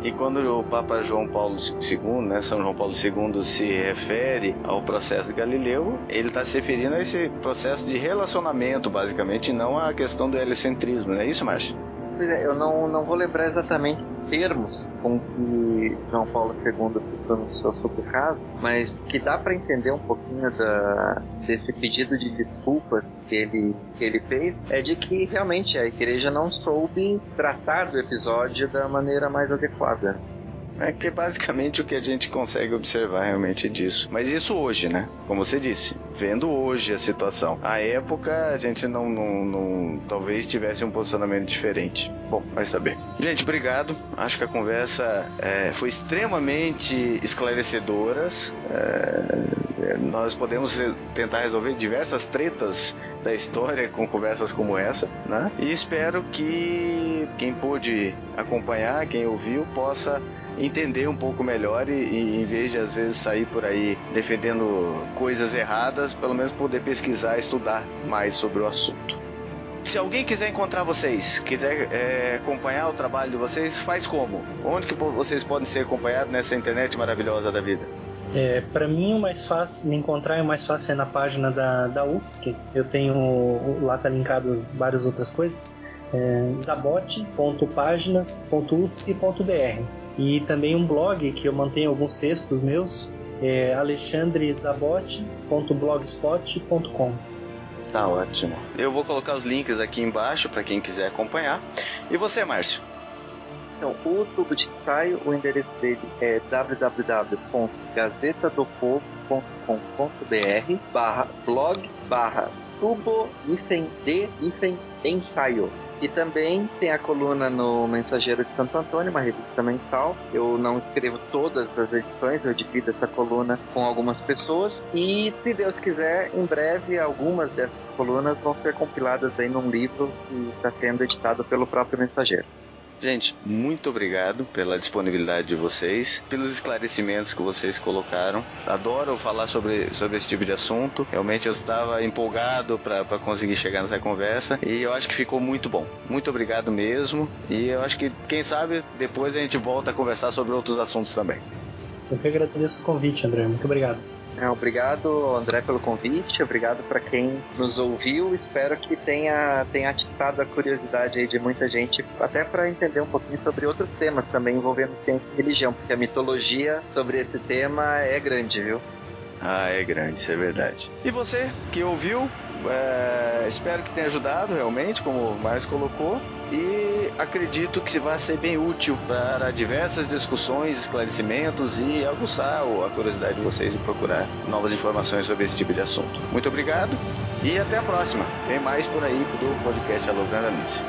E quando o Papa João Paulo II, né, São João Paulo II, se refere ao processo de Galileu, ele está se referindo a esse processo de relacionamento, basicamente, e não à questão do heliocentrismo, não é isso, Márcio? É, eu não, não vou lembrar exatamente os termos com que João Paulo II pronunciou sobre o caso, mas que dá para entender um pouquinho da, desse pedido de desculpas que ele, que ele fez, é de que realmente a igreja não soube tratar do episódio da maneira mais adequada. É que é basicamente o que a gente consegue observar realmente disso. Mas isso hoje, né? Como você disse, vendo hoje a situação. A época a gente não, não, não- talvez tivesse um posicionamento diferente. Bom, vai saber. Gente, obrigado. Acho que a conversa é, foi extremamente esclarecedoras. É, nós podemos tentar resolver diversas tretas da história com conversas como essa, né? E espero que quem pôde acompanhar, quem ouviu, possa entender um pouco melhor e, e em vez de às vezes sair por aí defendendo coisas erradas, pelo menos poder pesquisar, estudar mais sobre o assunto. Se alguém quiser encontrar vocês, quiser é, acompanhar o trabalho de vocês, faz como? Onde que vocês podem ser acompanhados nessa internet maravilhosa da vida? É, para mim, o mais fácil, me encontrar é mais fácil é na página da, da UFSC. Eu tenho, lá tá linkado várias outras coisas. É, zabote.páginas.ufsc.br E também um blog que eu mantenho alguns textos meus, é alexandrezabote.blogspot.com Tá ótimo. Eu vou colocar os links aqui embaixo para quem quiser acompanhar. E você, Márcio? Então, o tubo de ensaio, o endereço dele é www.gazetadopovo.com.br barra blog barra tubo E também tem a coluna no Mensageiro de Santo Antônio, uma revista mensal. Eu não escrevo todas as edições, eu divido essa coluna com algumas pessoas. E, se Deus quiser, em breve, algumas dessas colunas vão ser compiladas aí num livro que está sendo editado pelo próprio Mensageiro. Gente, muito obrigado pela disponibilidade de vocês, pelos esclarecimentos que vocês colocaram. Adoro falar sobre, sobre esse tipo de assunto. Realmente eu estava empolgado para conseguir chegar nessa conversa e eu acho que ficou muito bom. Muito obrigado mesmo. E eu acho que, quem sabe, depois a gente volta a conversar sobre outros assuntos também. Eu que agradeço o convite, André. Muito obrigado. Obrigado, André, pelo convite. Obrigado para quem nos ouviu. Espero que tenha, tenha atiçado a curiosidade aí de muita gente, até para entender um pouquinho sobre outros temas também envolvendo ciência e religião, porque a mitologia sobre esse tema é grande, viu? Ah, é grande, isso é verdade. E você que ouviu, é, espero que tenha ajudado realmente, como o Márcio colocou, e acredito que vai ser bem útil para diversas discussões, esclarecimentos e aguçar a curiosidade de vocês de procurar novas informações sobre esse tipo de assunto. Muito obrigado e até a próxima. Tem mais por aí do podcast Alô Grandanice.